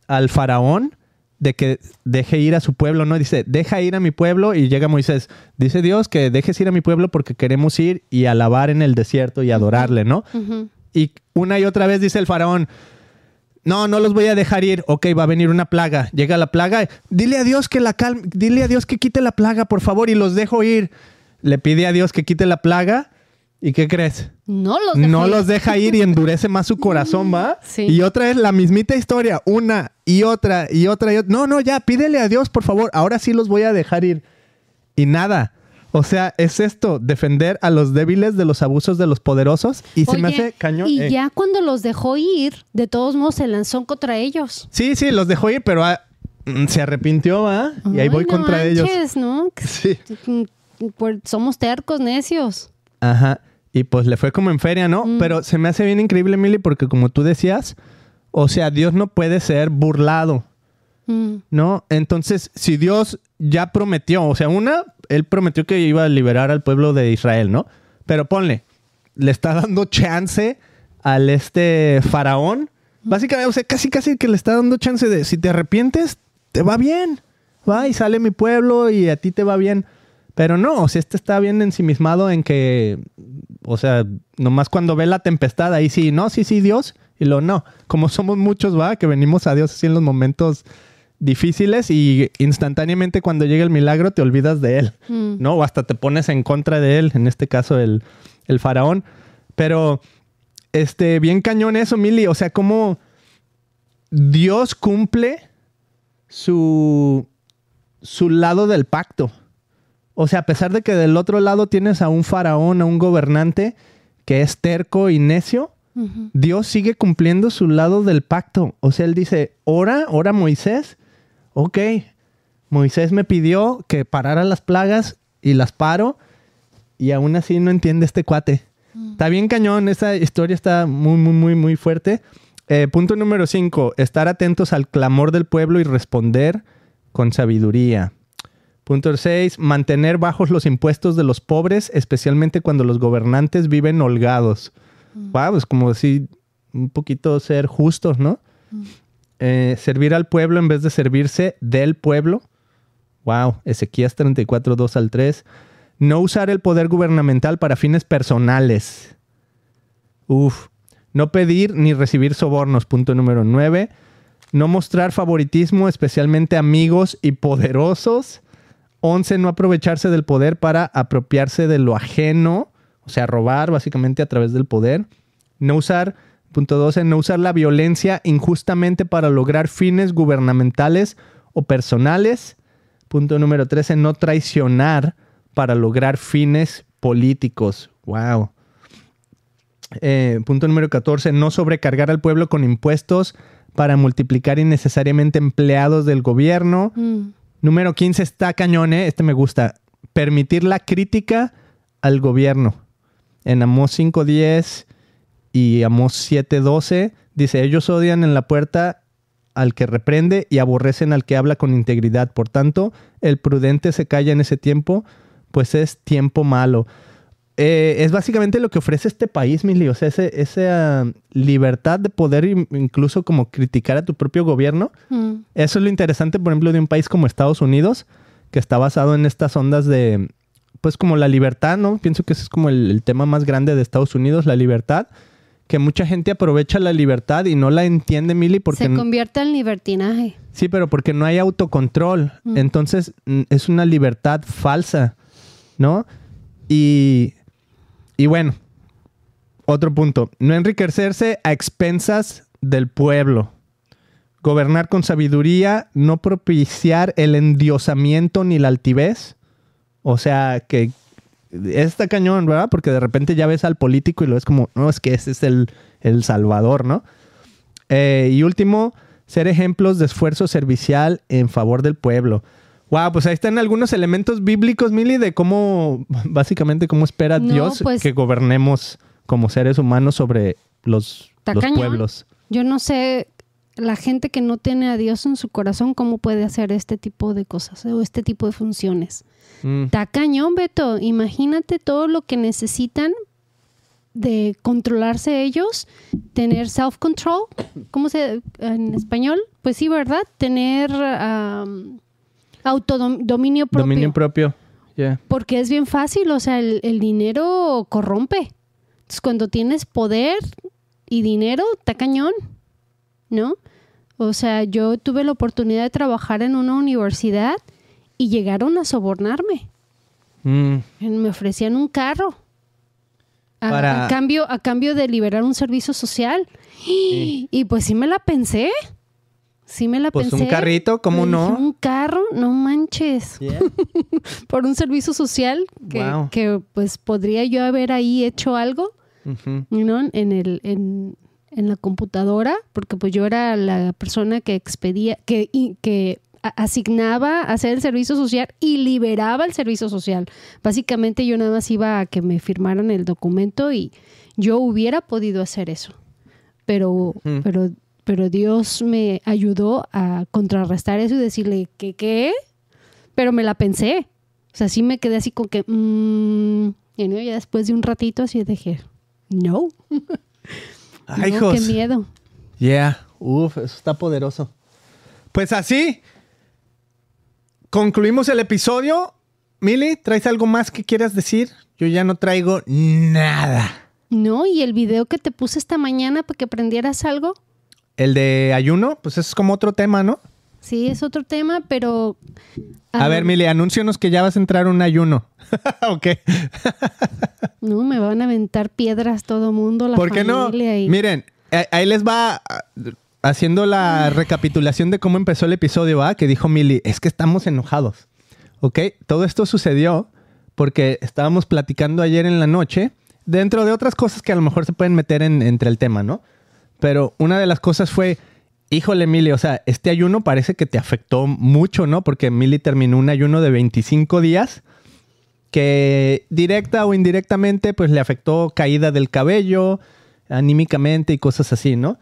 al faraón de que deje ir a su pueblo, ¿no? Dice, deja ir a mi pueblo y llega Moisés. Dice Dios que dejes ir a mi pueblo porque queremos ir y alabar en el desierto y adorarle, ¿no? Y una y otra vez dice el faraón, no, no los voy a dejar ir. Ok, va a venir una plaga. Llega la plaga. Dile a Dios que la calme, dile a Dios que quite la plaga, por favor, y los dejo ir. Le pide a Dios que quite la plaga. ¿Y qué crees? No los dejó No ir. los deja ir y endurece más su corazón, ¿va? [laughs] Sí. Y otra vez la mismita historia, una y otra y otra y otra. No, no, ya, pídele a Dios, por favor. Ahora sí los voy a dejar ir. Y nada. O sea, es esto, defender a los débiles de los abusos de los poderosos. Y se me hace cañón. Y eh. ya cuando los dejó ir, de todos modos se lanzó contra ellos. Sí, sí, los dejó ir, pero ah, mm, se arrepintió, ¿ah? Y ahí voy no contra ellos. ¿no? [laughs] Sí. Mm, pues somos tercos, necios. Ajá. Y pues le fue como en feria, ¿no? Mm. Pero se me hace bien increíble, Milly, porque como tú decías, o sea, Dios no puede ser burlado, Mm, ¿no? Entonces, si Dios ya prometió, o sea, una, él prometió que iba a liberar al pueblo de Israel, ¿no? Pero ponle, le está dando chance al este faraón. Básicamente, o sea, casi casi que le está dando chance de si te arrepientes, te va bien. Va y sale mi pueblo y a ti te va bien. Pero no, o sea, este está bien ensimismado en que, o sea, nomás cuando ve la tempestad, ahí sí, no, sí, sí, Dios. Y lo no. Como somos muchos, va, que venimos a Dios así en los momentos difíciles y instantáneamente cuando llega el milagro te olvidas de él, mm. ¿no? O hasta te pones en contra de él, en este caso el, el faraón. Pero, este, bien cañón eso, Mili. O sea, como Dios cumple su, su lado del pacto. O sea, a pesar de que del otro lado tienes a un faraón, a un gobernante que es terco y necio. Dios sigue cumpliendo su lado del pacto. O sea, él dice, ora, ora Moisés. Ok, Moisés me pidió que parara las plagas y las paro y aún así no entiende este cuate. Está bien cañón, esa historia está muy, muy, muy, muy fuerte. Eh, punto número 5, estar atentos al clamor del pueblo y responder con sabiduría. Punto 6, mantener bajos los impuestos de los pobres, especialmente cuando los gobernantes viven holgados. Wow, es como decir, un poquito ser justos, ¿no? Eh, servir al pueblo en vez de servirse del pueblo. Wow, Ezequías 34, 2 al 3. No usar el poder gubernamental para fines personales. Uf. No pedir ni recibir sobornos. Punto número 9. No mostrar favoritismo, especialmente amigos y poderosos. 11. No aprovecharse del poder para apropiarse de lo ajeno. O sea, robar básicamente a través del poder. No usar, punto 12, no usar la violencia injustamente para lograr fines gubernamentales o personales. Punto número 13, no traicionar para lograr fines políticos. Wow. Eh, punto número 14, no sobrecargar al pueblo con impuestos para multiplicar innecesariamente empleados del gobierno. Mm. Número 15 está cañón, ¿eh? este me gusta. Permitir la crítica al gobierno. En Amos 5.10 y Amos 7.12 dice, ellos odian en la puerta al que reprende y aborrecen al que habla con integridad. Por tanto, el prudente se calla en ese tiempo, pues es tiempo malo. Eh, es básicamente lo que ofrece este país, Mili. O sea, ese- esa libertad de poder in- incluso como criticar a tu propio gobierno. Mm. Eso es lo interesante, por ejemplo, de un país como Estados Unidos, que está basado en estas ondas de, pues como la libertad, ¿no? Pienso que ese es como el, el tema más grande de Estados Unidos, la libertad, que mucha gente aprovecha la libertad y no la entiende, Mili, porque... Se convierte en libertinaje. Sí, pero porque no hay autocontrol. Mm. Entonces es una libertad falsa, ¿no? Y, y bueno, otro punto. No enriquecerse a expensas del pueblo. Gobernar con sabiduría, no propiciar el endiosamiento ni la altivez. O sea, que está cañón, ¿verdad? Porque de repente ya ves al político y lo ves como, no, es que ese es el, el salvador, ¿no? Eh, y último, ser ejemplos de esfuerzo servicial en favor del pueblo. Wow, pues ahí están algunos elementos bíblicos, Mili, de cómo, básicamente, cómo espera No, Dios pues- que gobernemos como seres humanos sobre los, cañón. pueblos. Yo no sé, la gente que no tiene a Dios en su corazón, cómo puede hacer este tipo de cosas o este tipo de funciones. Mm, Está cañón, Beto. Imagínate todo lo que necesitan de controlarse ellos, tener self-control, ¿cómo se en español? Pues sí, ¿verdad? Tener am, autodominio propio. Dominio propio. Yeah. Porque es bien fácil, o sea, el, el dinero corrompe. Entonces, cuando tienes poder y dinero, está cañón, ¿no? O sea, yo tuve la oportunidad de trabajar en una universidad y llegaron a sobornarme. Mm, Me ofrecían un carro. A, Para- a cambio, a cambio de liberar un servicio social. Y pues sí me la pensé. Sí me la Pues pensé. un carrito, ¿cómo no? un carro, no manches yeah. [laughs] por un servicio social que, Wow. que, pues podría yo haber ahí hecho algo. ¿no? en el en, en la computadora porque pues yo era la persona que expedía que y- que asignaba a hacer el servicio social y liberaba el servicio social básicamente yo nada más iba a que me firmaran el documento y yo hubiera podido hacer eso pero pero pero Dios me ayudó a contrarrestar eso y decirle que qué pero me la pensé. O sea, sí me quedé así con que, mmm, y no, ya después de un ratito así dije, no, [laughs] Ay, no, hijos. qué miedo. Yeah, uf, eso está poderoso. Pues así, concluimos el episodio. Mili, ¿traes algo más que quieras decir? Yo ya no traigo nada. No, y el video que te puse esta mañana para que aprendieras algo, El de ayuno, pues es como otro tema, ¿no? sí, es otro tema, pero... A ah, ver, Mili, anúncianos que ya vas a entrar un ayuno. [laughs] ok. [laughs] No, me van a aventar piedras todo mundo, la ¿Por qué no? y- Miren, eh, ahí les va. haciendo la recapitulación de cómo empezó el episodio, ¿va? Que dijo Milly, es que estamos enojados. ¿Ok? Todo esto sucedió porque estábamos platicando ayer en la noche, dentro de otras cosas que a lo mejor se pueden meter en, entre el tema, ¿no? Pero una de las cosas fue, híjole, Milly, o sea, este ayuno parece que te afectó mucho, ¿no? Porque Milly terminó un ayuno de 25 días que directa o indirectamente pues le afectó caída del cabello, anímicamente y cosas así, ¿no?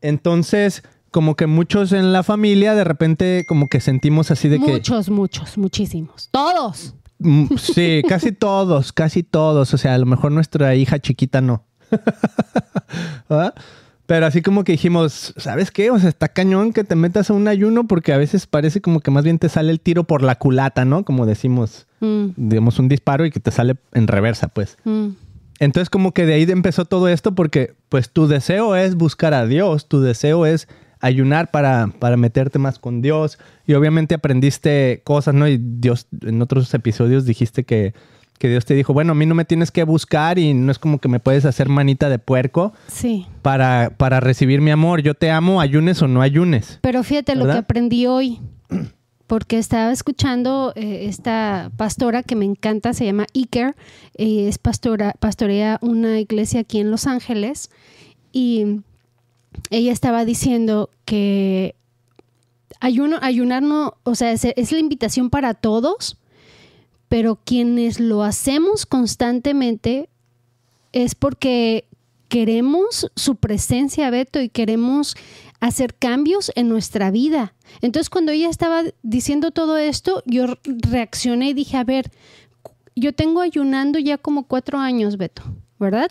Entonces, como que muchos en la familia de repente como que sentimos así de que... Muchos, muchos, muchísimos. Todos. Mm, Sí, casi todos, casi todos. O sea, a lo mejor nuestra hija chiquita no. ¿verdad? [laughs] Pero así como que dijimos, ¿sabes qué? O sea, está cañón que te metas a un ayuno porque a veces parece como que más bien te sale el tiro por la culata, ¿no? Como decimos, Mm, digamos un disparo y que te sale en reversa, pues. mm. Entonces como que de ahí empezó todo esto porque pues tu deseo es buscar a Dios, tu deseo es ayunar para, para meterte más con Dios y obviamente aprendiste cosas, ¿no? Y Dios, en otros episodios dijiste que, que Dios te dijo, bueno, a mí no me tienes que buscar y no es como que me puedes hacer manita de puerco Sí. para, para recibir mi amor. Yo te amo, ayunes o no ayunes. Pero fíjate lo que aprendí hoy, porque estaba escuchando eh, esta pastora que me encanta, se llama Iker, eh, es pastora, pastorea una iglesia aquí en Los Ángeles y ella estaba diciendo que ayuno, ayunar no, o sea, es, es la invitación para todos, pero quienes lo hacemos constantemente es porque queremos su presencia, Beto, y queremos hacer cambios en nuestra vida. Entonces, cuando ella estaba diciendo todo esto, yo reaccioné y dije, a ver, yo tengo ayunando ya como cuatro años, Beto, ¿verdad?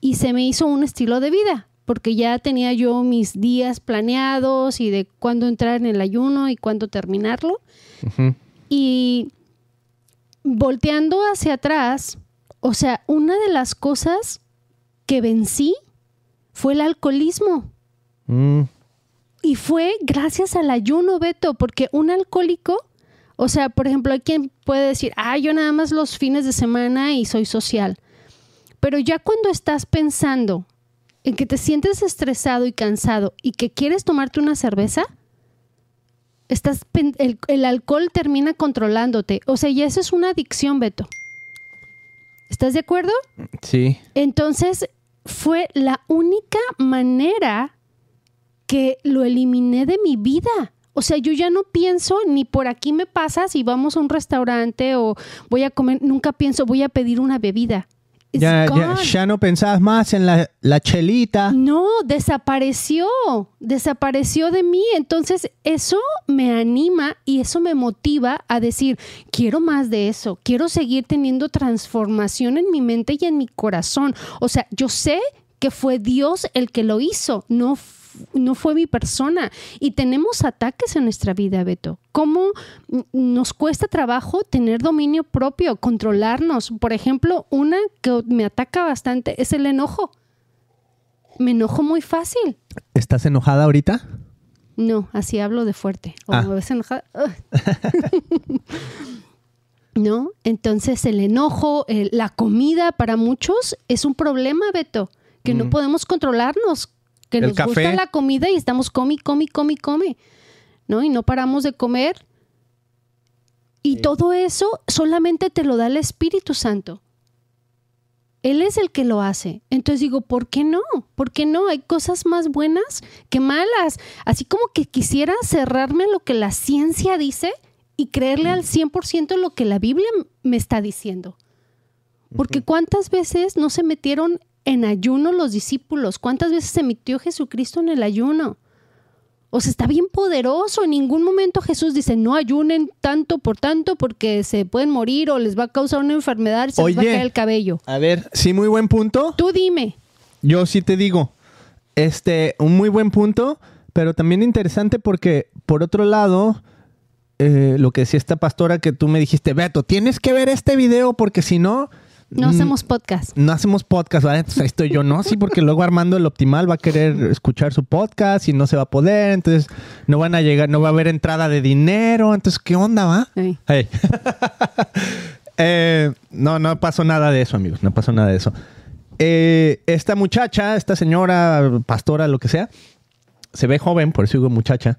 Y se me hizo un estilo de vida, porque ya tenía yo mis días planeados y de cuándo entrar en el ayuno y cuándo terminarlo. Y volteando hacia atrás, o sea, una de las cosas que vencí fue el alcoholismo. Mm. Y fue gracias al ayuno, Beto, porque un alcohólico, o sea, por ejemplo, hay quien puede decir, ah, yo nada más los fines de semana y soy social. Pero ya cuando estás pensando en que te sientes estresado y cansado y que quieres tomarte una cerveza, estás el, el alcohol termina controlándote. O sea, ya eso es una adicción, Beto. ¿Estás de acuerdo? Sí. Entonces, fue la única manera que lo eliminé de mi vida. O sea, yo ya no pienso ni por aquí me pasa si vamos a un restaurante o voy a comer, nunca pienso voy a pedir una bebida. Ya, ya, ya no pensabas más en la, la chelita. No, desapareció, desapareció de mí. Entonces eso me anima y eso me motiva a decir, quiero más de eso, quiero seguir teniendo transformación en mi mente y en mi corazón. O sea, yo sé que fue Dios el que lo hizo, no, f- no fue mi persona. Y tenemos ataques en nuestra vida, Beto. ¿Cómo nos cuesta trabajo tener dominio propio, controlarnos? Por ejemplo, una que me ataca bastante es el enojo. Me enojo muy fácil. ¿Estás enojada ahorita? No, así hablo de fuerte. O Ah. me ves enojada. [laughs] ¿No? Entonces el enojo, el- la comida para muchos es un problema, Beto, que no Mm. podemos controlarnos, que El nos gusta la comida y estamos come, come, come, come, ¿no? Y no paramos de comer. Y todo eso solamente te lo da el Espíritu Santo. Él es el que lo hace. Entonces digo, ¿por qué no? ¿Por qué no? Hay cosas más buenas que malas. Así como que quisiera cerrarme a lo que la ciencia dice y creerle al 100% lo que la Biblia me está diciendo. Porque cuántas veces no se metieron en ayuno los discípulos, cuántas veces se metió Jesucristo en el ayuno. O sea, está bien poderoso. En ningún momento Jesús dice, no ayunen tanto por tanto porque se pueden morir o les va a causar una enfermedad se les va a Oye. caer el cabello. A ver, sí, muy buen punto. Tú dime. Yo sí te digo, este, un muy buen punto, pero también interesante porque, por otro lado, eh, lo que decía esta pastora que tú me dijiste, Beto, tienes que ver este video porque si no... No mm, hacemos podcast. No hacemos podcast, ¿vale? Entonces ahí estoy yo, no, sí, porque luego Armando el Optimal va a querer escuchar su podcast y no se va a poder, entonces no van a llegar, no va a haber entrada de dinero, entonces, ¿qué onda, va? Hey. [laughs] Eh, no, no pasó nada de eso, amigos. No pasó nada de eso. Eh, esta muchacha, esta señora, pastora, lo que sea, se ve joven, por eso digo muchacha,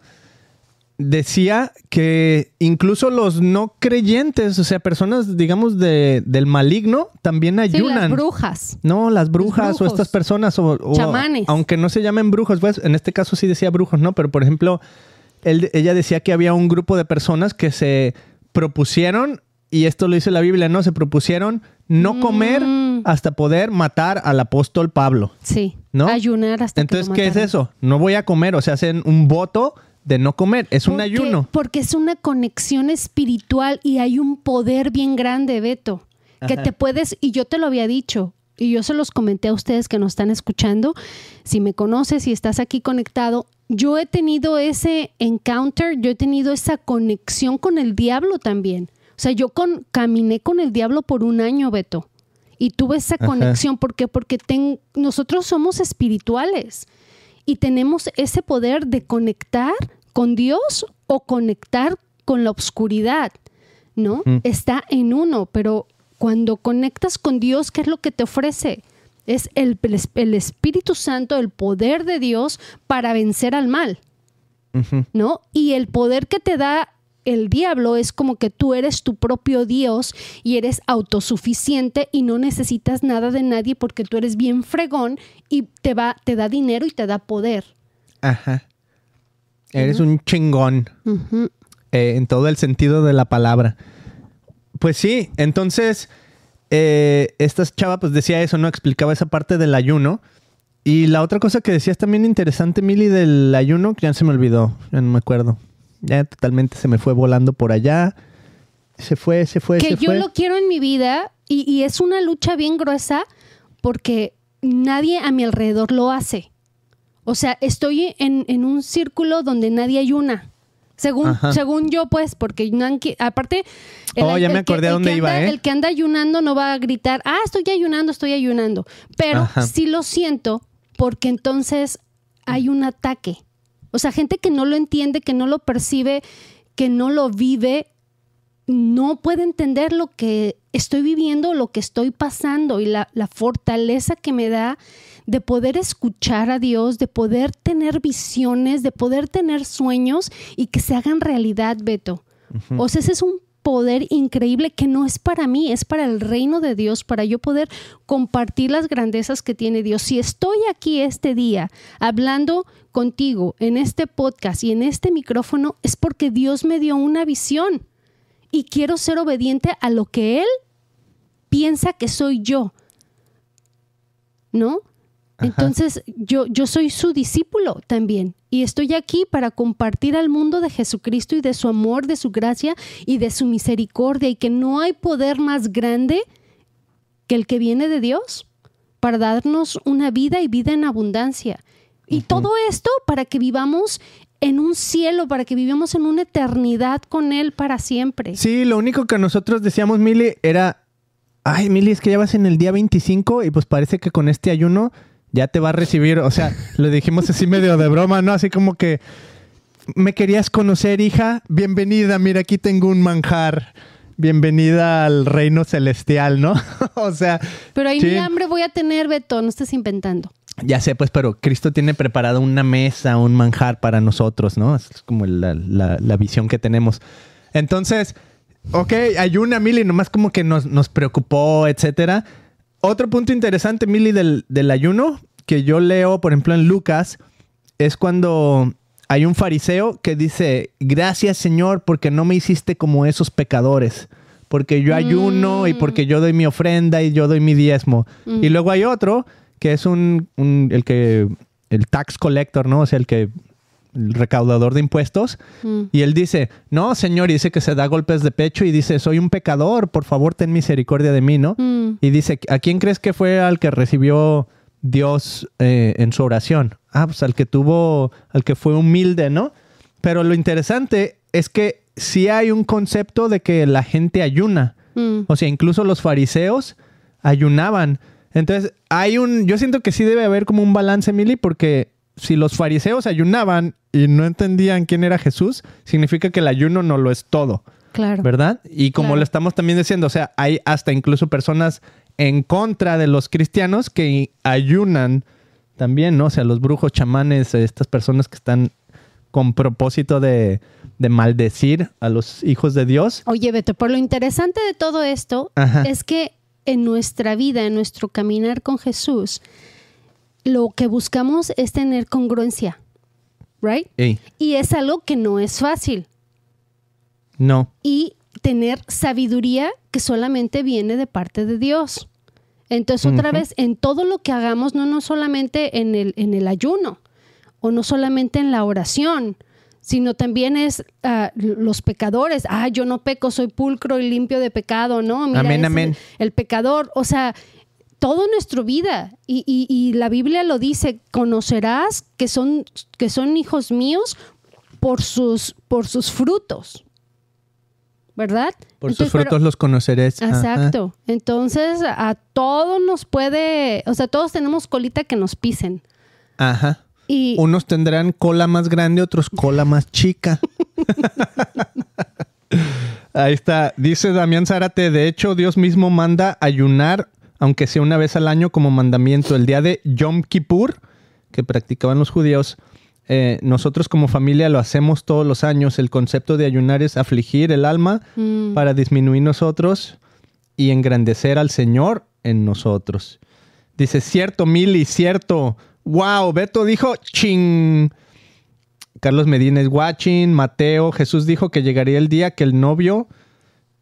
decía que incluso los no creyentes, o sea, personas, digamos, de, del maligno, también Sí, ayunan. las brujas. No, las brujas o estas personas, o, o- Chamanes. aunque no se llamen brujos, pues en este caso sí decía brujos, ¿no? Pero por ejemplo, él- ella decía que había un grupo de personas que se propusieron, y esto lo dice la Biblia, ¿no? Se propusieron no comer Mm. hasta poder matar al apóstol Pablo. Sí. ¿No? Ayunar hasta Entonces, que lo ¿qué es eso? No voy a comer, o sea, hacen un voto de no comer, es un Porque- ayuno. Porque es una conexión espiritual y hay un poder bien grande, Beto, que Ajá. te puedes, y yo te lo había dicho, y yo se los comenté a ustedes que nos están escuchando, si me conoces, si estás aquí conectado, yo he tenido ese encounter, yo he tenido esa conexión con el diablo también. O sea, yo con, caminé con el diablo por un año, Beto. Y tuve esa Ajá. conexión. ¿Por qué? Porque ten- nosotros somos espirituales y tenemos ese poder de conectar con Dios o conectar con la oscuridad, ¿no? Mm. Está en uno, pero cuando conectas con Dios, ¿qué es lo que te ofrece? Es el, el Espíritu Santo, el poder de Dios para vencer al mal. ¿no? Y el poder que te da el diablo es como que tú eres tu propio Dios y eres autosuficiente y no necesitas nada de nadie porque tú eres bien fregón y te va, te da dinero y te da poder. Ajá. Eres un chingón. Eh, en todo el sentido de la palabra. Pues sí, entonces eh, esta chava pues decía eso, ¿no? Explicaba esa parte del ayuno. Y la otra cosa que decías también interesante, Mili, del ayuno, que ya se me olvidó, ya no me acuerdo. Ya totalmente se me fue volando por allá. Se fue, se fue, que se yo fue. lo quiero en mi vida y, y es una lucha bien gruesa porque nadie a mi alrededor lo hace. O sea, estoy en, en un círculo donde nadie ayuna. Según, Ajá. según yo, pues, porque aparte... Oh, ya me acordé a el dónde iba, anda- ¿eh? El que anda ayunando no va a gritar, ah, estoy ayunando, estoy ayunando. Pero Ajá. sí lo siento porque entonces hay un ataque. O sea, gente que no lo entiende, que no lo percibe, que no lo vive, no puede entender lo que estoy viviendo, lo que estoy pasando y la, la fortaleza que me da de poder escuchar a Dios, de poder tener visiones, de poder tener sueños y que se hagan realidad, Beto. O sea, ese es un poder increíble que no es para mí, es para el reino de Dios, para yo poder compartir las grandezas que tiene Dios. Si estoy aquí este día hablando contigo en este podcast y en este micrófono, es porque Dios me dio una visión y quiero ser obediente a lo que Él piensa que soy yo. ¿No? Entonces, yo, yo soy su discípulo también y estoy aquí para compartir al mundo de Jesucristo y de su amor, de su gracia y de su misericordia y que no hay poder más grande que el que viene de Dios para darnos una vida y vida en abundancia. Y todo esto para que vivamos en un cielo, para que vivamos en una eternidad con Él para siempre. Sí, lo único que nosotros decíamos, Mili, era, ay, Mili, es que ya vas en el día 25 y pues parece que con este ayuno ya te va a recibir, o sea, lo dijimos así medio de broma, ¿no? Así como que, me querías conocer, hija, bienvenida, mira, aquí tengo un manjar. Bienvenida al reino celestial, ¿no? [laughs] o sea, Pero ahí sí. ni hambre voy a tener, Beto, no estés inventando. Ya sé, pues, pero Cristo tiene preparada una mesa, un manjar para nosotros, ¿no? Es como la, la- la visión que tenemos. Entonces, ok, ayuna, Mili, nomás como que nos, nos preocupó, etcétera. Otro punto interesante, Mili, del, del ayuno, que yo leo, por ejemplo, en Lucas, es cuando hay un fariseo que dice, gracias Señor, porque no me hiciste como esos pecadores, porque yo ayuno y porque yo doy mi ofrenda y yo doy mi diezmo. Y luego hay otro que es un, un- el que, el tax collector, ¿no? O sea, el que, el recaudador de impuestos. Mm. Y él dice, no, Señor, y dice que se da golpes de pecho y dice, soy un pecador, por favor, ten misericordia de mí, ¿no? Mm. Y dice, ¿a quién crees que fue al que recibió Dios eh, en su oración? Ah, pues al que tuvo, al que fue humilde, ¿no? Pero lo interesante es que sí hay un concepto de que la gente ayuna. Mm. O sea, incluso los fariseos ayunaban. Entonces, hay un, yo siento que sí debe haber como un balance, Mili, porque si los fariseos ayunaban y no entendían quién era Jesús, significa que el ayuno no lo es todo. Claro. ¿verdad? Y como Claro. lo estamos también diciendo, o sea, hay hasta incluso personas en contra de los cristianos que ayunan también, ¿no? O sea, los brujos, chamanes, estas personas que están con propósito de, de maldecir a los hijos de Dios. Oye, Beto, por lo interesante de todo esto Ajá. es que en nuestra vida, en nuestro caminar con Jesús, lo que buscamos es tener congruencia, ¿right? Ey, Y es algo que no es fácil. no. Y tener sabiduría que solamente viene de parte de Dios. Entonces, otra vez, en todo lo que hagamos, no, no solamente en el, en el ayuno, o no solamente en la oración, sino también es ah, los pecadores. Ah, yo no peco, soy pulcro y limpio de pecado, ¿no? Mira, Amén, amén. El pecador, o sea, toda nuestra vida. Y, y- y la Biblia lo dice, conocerás que son, que son hijos míos por sus, por sus frutos. ¿Verdad? Por Entonces, sus frutos pero- los conoceréis. Ajá. Exacto. Entonces, a todos nos puede, o sea, todos tenemos colita que nos pisen. Ajá. Y Unos tendrán cola más grande, otros cola más chica. [laughs] Ahí está. Dice Damián Zárate, de hecho, Dios mismo manda ayunar, aunque sea una vez al año como mandamiento. El día de Yom Kippur, que practicaban los judíos, eh, nosotros como familia lo hacemos todos los años. El concepto de ayunar es afligir el alma mm, para disminuir nosotros y engrandecer al Señor en nosotros. Dice, cierto, Mili, cierto. Wow, Beto dijo, ching. Carlos Medina es watching. Mateo, Jesús dijo que llegaría el día que el novio,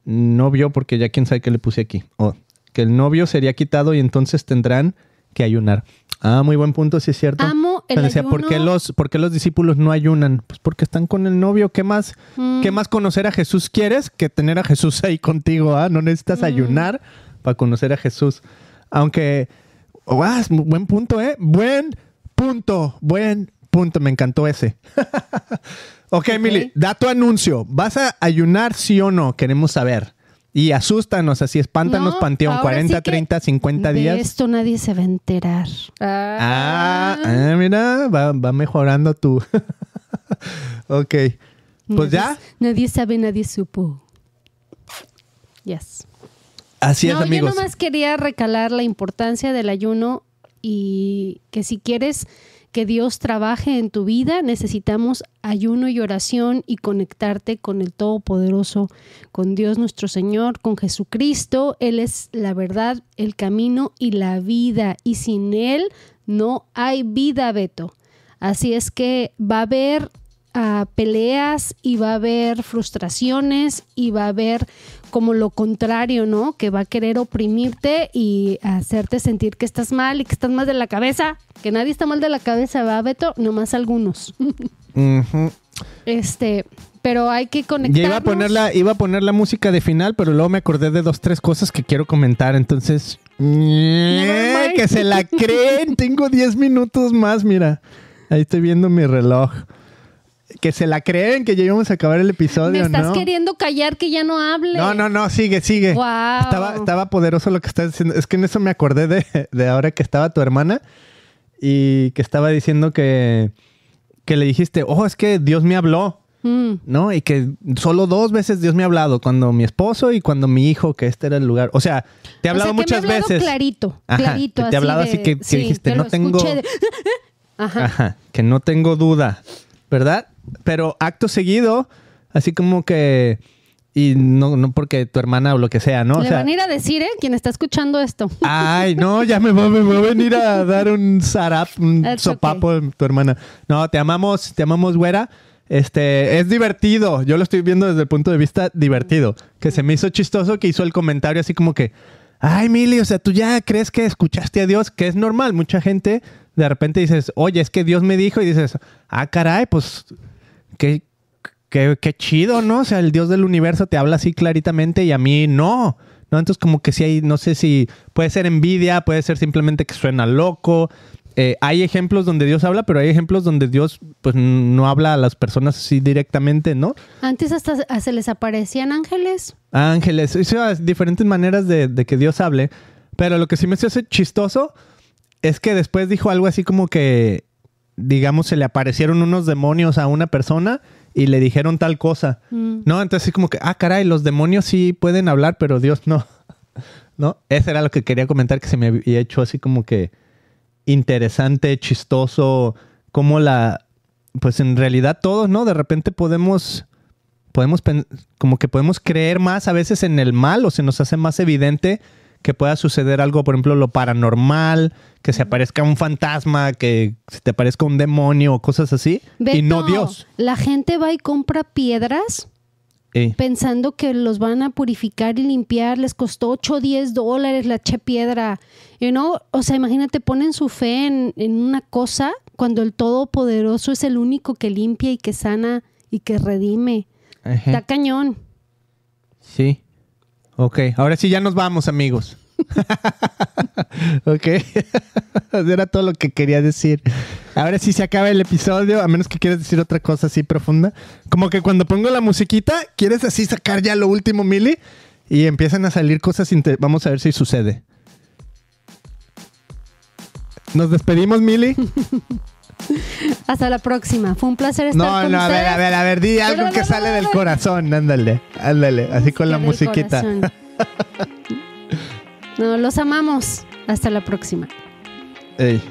novio, porque ya quién sabe qué le puse aquí, Oh, que el novio sería quitado y entonces tendrán que ayunar. Ah, muy buen punto, sí es cierto. amo el ¿por qué, los, ¿por qué los discípulos no ayunan? Pues porque están con el novio. ¿Qué más, Mm. ¿qué más conocer a Jesús quieres que tener a Jesús ahí contigo? ¿ah? No necesitas ayunar para conocer a Jesús. Aunque, oh, ah, es buen punto, ¿eh? Buen punto, buen punto. Me encantó ese. [laughs] ok, Mili, da tu anuncio. ¿Vas a ayunar sí o no? Queremos saber. Y asústanos, así espántanos, No, Panteón. ahora 40, sí que 30, 50 de días. esto nadie se va a enterar. Ah, ah, mira, va, va mejorando tu. [laughs] ok. Pues Nadie- ya, Nadie sabe, nadie supo. Yes. así es, no, amigos. yo nomás quería recalar la importancia del ayuno y que si quieres que Dios trabaje en tu vida, necesitamos ayuno y oración y conectarte con el Todopoderoso, con Dios nuestro Señor, con Jesucristo. Él es la verdad, el camino y la vida. Y sin Él no hay vida, Beto. Así es que va a haber ah, peleas y va a haber frustraciones y va a haber como lo contrario, ¿no? Que va a querer oprimirte y hacerte sentir que estás mal y que estás mal de la cabeza. Que nadie está mal de la cabeza, ¿va, Beto? Nomás algunos. Este, pero hay que Ya conectarnos. iba a, poner la, iba a poner la música de final, pero luego me acordé de dos, tres cosas que quiero comentar. Entonces, que se la creen. Tengo 10 minutos más, mira. Ahí estoy viendo mi reloj. Que se la creen, que ya íbamos a acabar el episodio, Me estás ¿no? queriendo callar que ya no hable. No, no, no, sigue, sigue. Wow. Estaba, estaba poderoso lo que estás diciendo. Es que en eso me acordé de, de ahora que estaba tu hermana y que estaba diciendo que, que le dijiste, oh, es que Dios me habló, Mm. ¿no? Y que solo dos veces Dios me ha hablado, cuando mi esposo y cuando mi hijo, que este era el lugar. O sea, te he O hablado sea, que me muchas ha hablado veces. Clarito, Ajá, clarito. que te ha hablado así que- que sí, dijiste, no tengo- escuché de- [laughs] Ajá. Ajá, que no tengo duda, ¿verdad? Pero acto seguido, así como que... Y no, no porque tu hermana o lo que sea, ¿no? O Le sea, van a ir a decir, ¿eh? Quien está escuchando esto. Ay, no, ya me va, me va a venir a dar un zarap, un That's sopapo tu hermana. No, te amamos, te amamos, güera. Este, es divertido. Yo lo estoy viendo desde el punto de vista divertido. Que se me hizo chistoso que hizo el comentario así como que, ay, Mili, o sea, tú ya crees que escuchaste a Dios, que es normal. Mucha gente de repente dices, oye, es que Dios me dijo y dices, ah, caray, pues, qué, qué, qué chido, ¿no? O sea, el Dios del universo te habla así claritamente y a mí no. ¿No? Entonces, como que sí hay, no sé si puede ser envidia, puede ser simplemente que suena loco. Eh, hay ejemplos donde Dios habla, pero hay ejemplos donde Dios, pues, no habla a las personas así directamente, ¿no? Antes hasta se- les aparecían ángeles. Ángeles, sea, diferentes maneras de, de que Dios hable. Pero lo que sí me hace chistoso es que después dijo algo así como que, digamos, se le aparecieron unos demonios a una persona y le dijeron tal cosa. Mm. No, entonces sí como que, ah, caray, los demonios sí pueden hablar, pero Dios no. [laughs] ¿No? Eso era lo que quería comentar que se me había hecho así como que interesante, chistoso, como la, pues en realidad todos, ¿no? De repente podemos, podemos, como que podemos creer más a veces en el mal o se nos hace más evidente que pueda suceder algo, por ejemplo, lo paranormal, que se aparezca un fantasma, que se te aparezca un demonio o cosas así, y no Dios. La gente va y compra piedras Eh, pensando que los van a purificar y limpiar. Les costó 8 o 10 dólares la che piedra. You know? O sea, imagínate, ponen su fe en, en una cosa cuando el Todopoderoso es el único que limpia y que sana y que redime. ajá. Está cañón. Sí. Ok, ahora sí ya nos vamos, amigos. [laughs] ok. [laughs] Era todo lo que quería decir. Ahora sí se acaba el episodio, a menos que quieras decir otra cosa así profunda. Como que cuando pongo la musiquita, quieres así sacar ya lo último, Mili, y empiezan a salir cosas. Vamos a ver si sucede. Nos despedimos, Mili. [laughs] [laughs] Hasta la próxima. Fue un placer estar No, con no, a ver, ustedes. a ver, a ver, di algo que sale del corazón. Ándale, ándale, así con la musiquita. [laughs] No, los amamos. Hasta la próxima. Ey.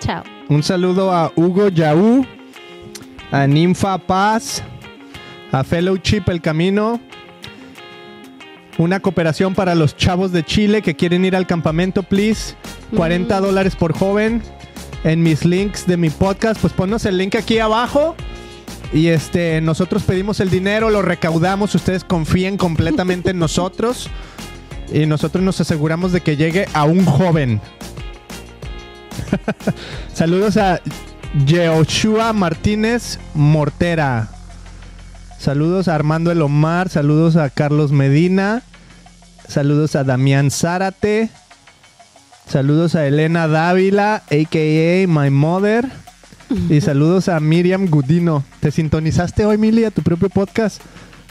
Chao. Un saludo a Hugo Yaú, a Ninfa Paz, a Fellowship El Camino. Una cooperación para los chavos de Chile que quieren ir al campamento, please. 40 dólares por joven. En mis links de mi podcast, pues ponnos el link aquí abajo. Y este, nosotros pedimos el dinero, lo recaudamos, ustedes confíen completamente en [laughs] nosotros. Y nosotros nos aseguramos de que llegue a un joven. [laughs] Saludos a Yehoshua Martínez Mortera. Saludos a Armando Elomar. Saludos a Carlos Medina. Saludos a Damián Zárate. Saludos a Elena Dávila, a.k.a. My Mother. Y saludos a Miriam Gudino. ¿Te sintonizaste hoy, Mili, a tu propio podcast?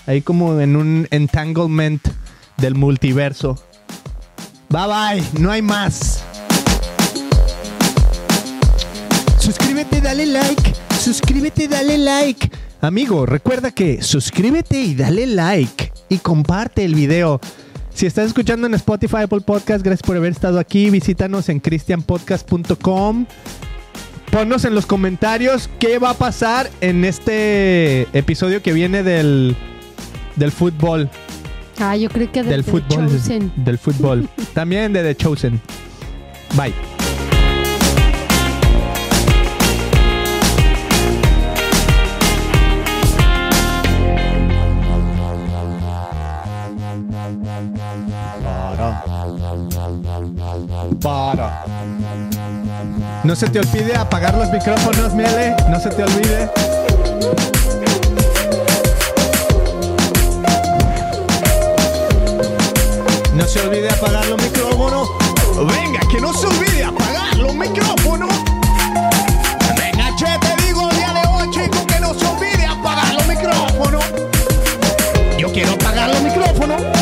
Ahí como en un entanglement del multiverso. Bye bye, no hay más. Suscríbete, dale like. Suscríbete, dale like. Amigo, recuerda que suscríbete y dale like. Y comparte el video. Si estás escuchando en Spotify, Apple Podcast, gracias por haber estado aquí. Visítanos en christianpodcast.com. Ponnos en los comentarios qué va a pasar en este episodio que viene del, del fútbol. Ah, yo creo que de, Del de fútbol. Chosen. Del fútbol. [laughs] También de The Chosen. Bye. Para. No se te olvide apagar los micrófonos, Miele. No se te olvide. No se olvide apagar los micrófonos. Venga, que no se olvide apagar los micrófonos. Venga, che, te digo el día de hoy, chico, que no se olvide apagar los micrófonos. Yo quiero apagar los micrófonos.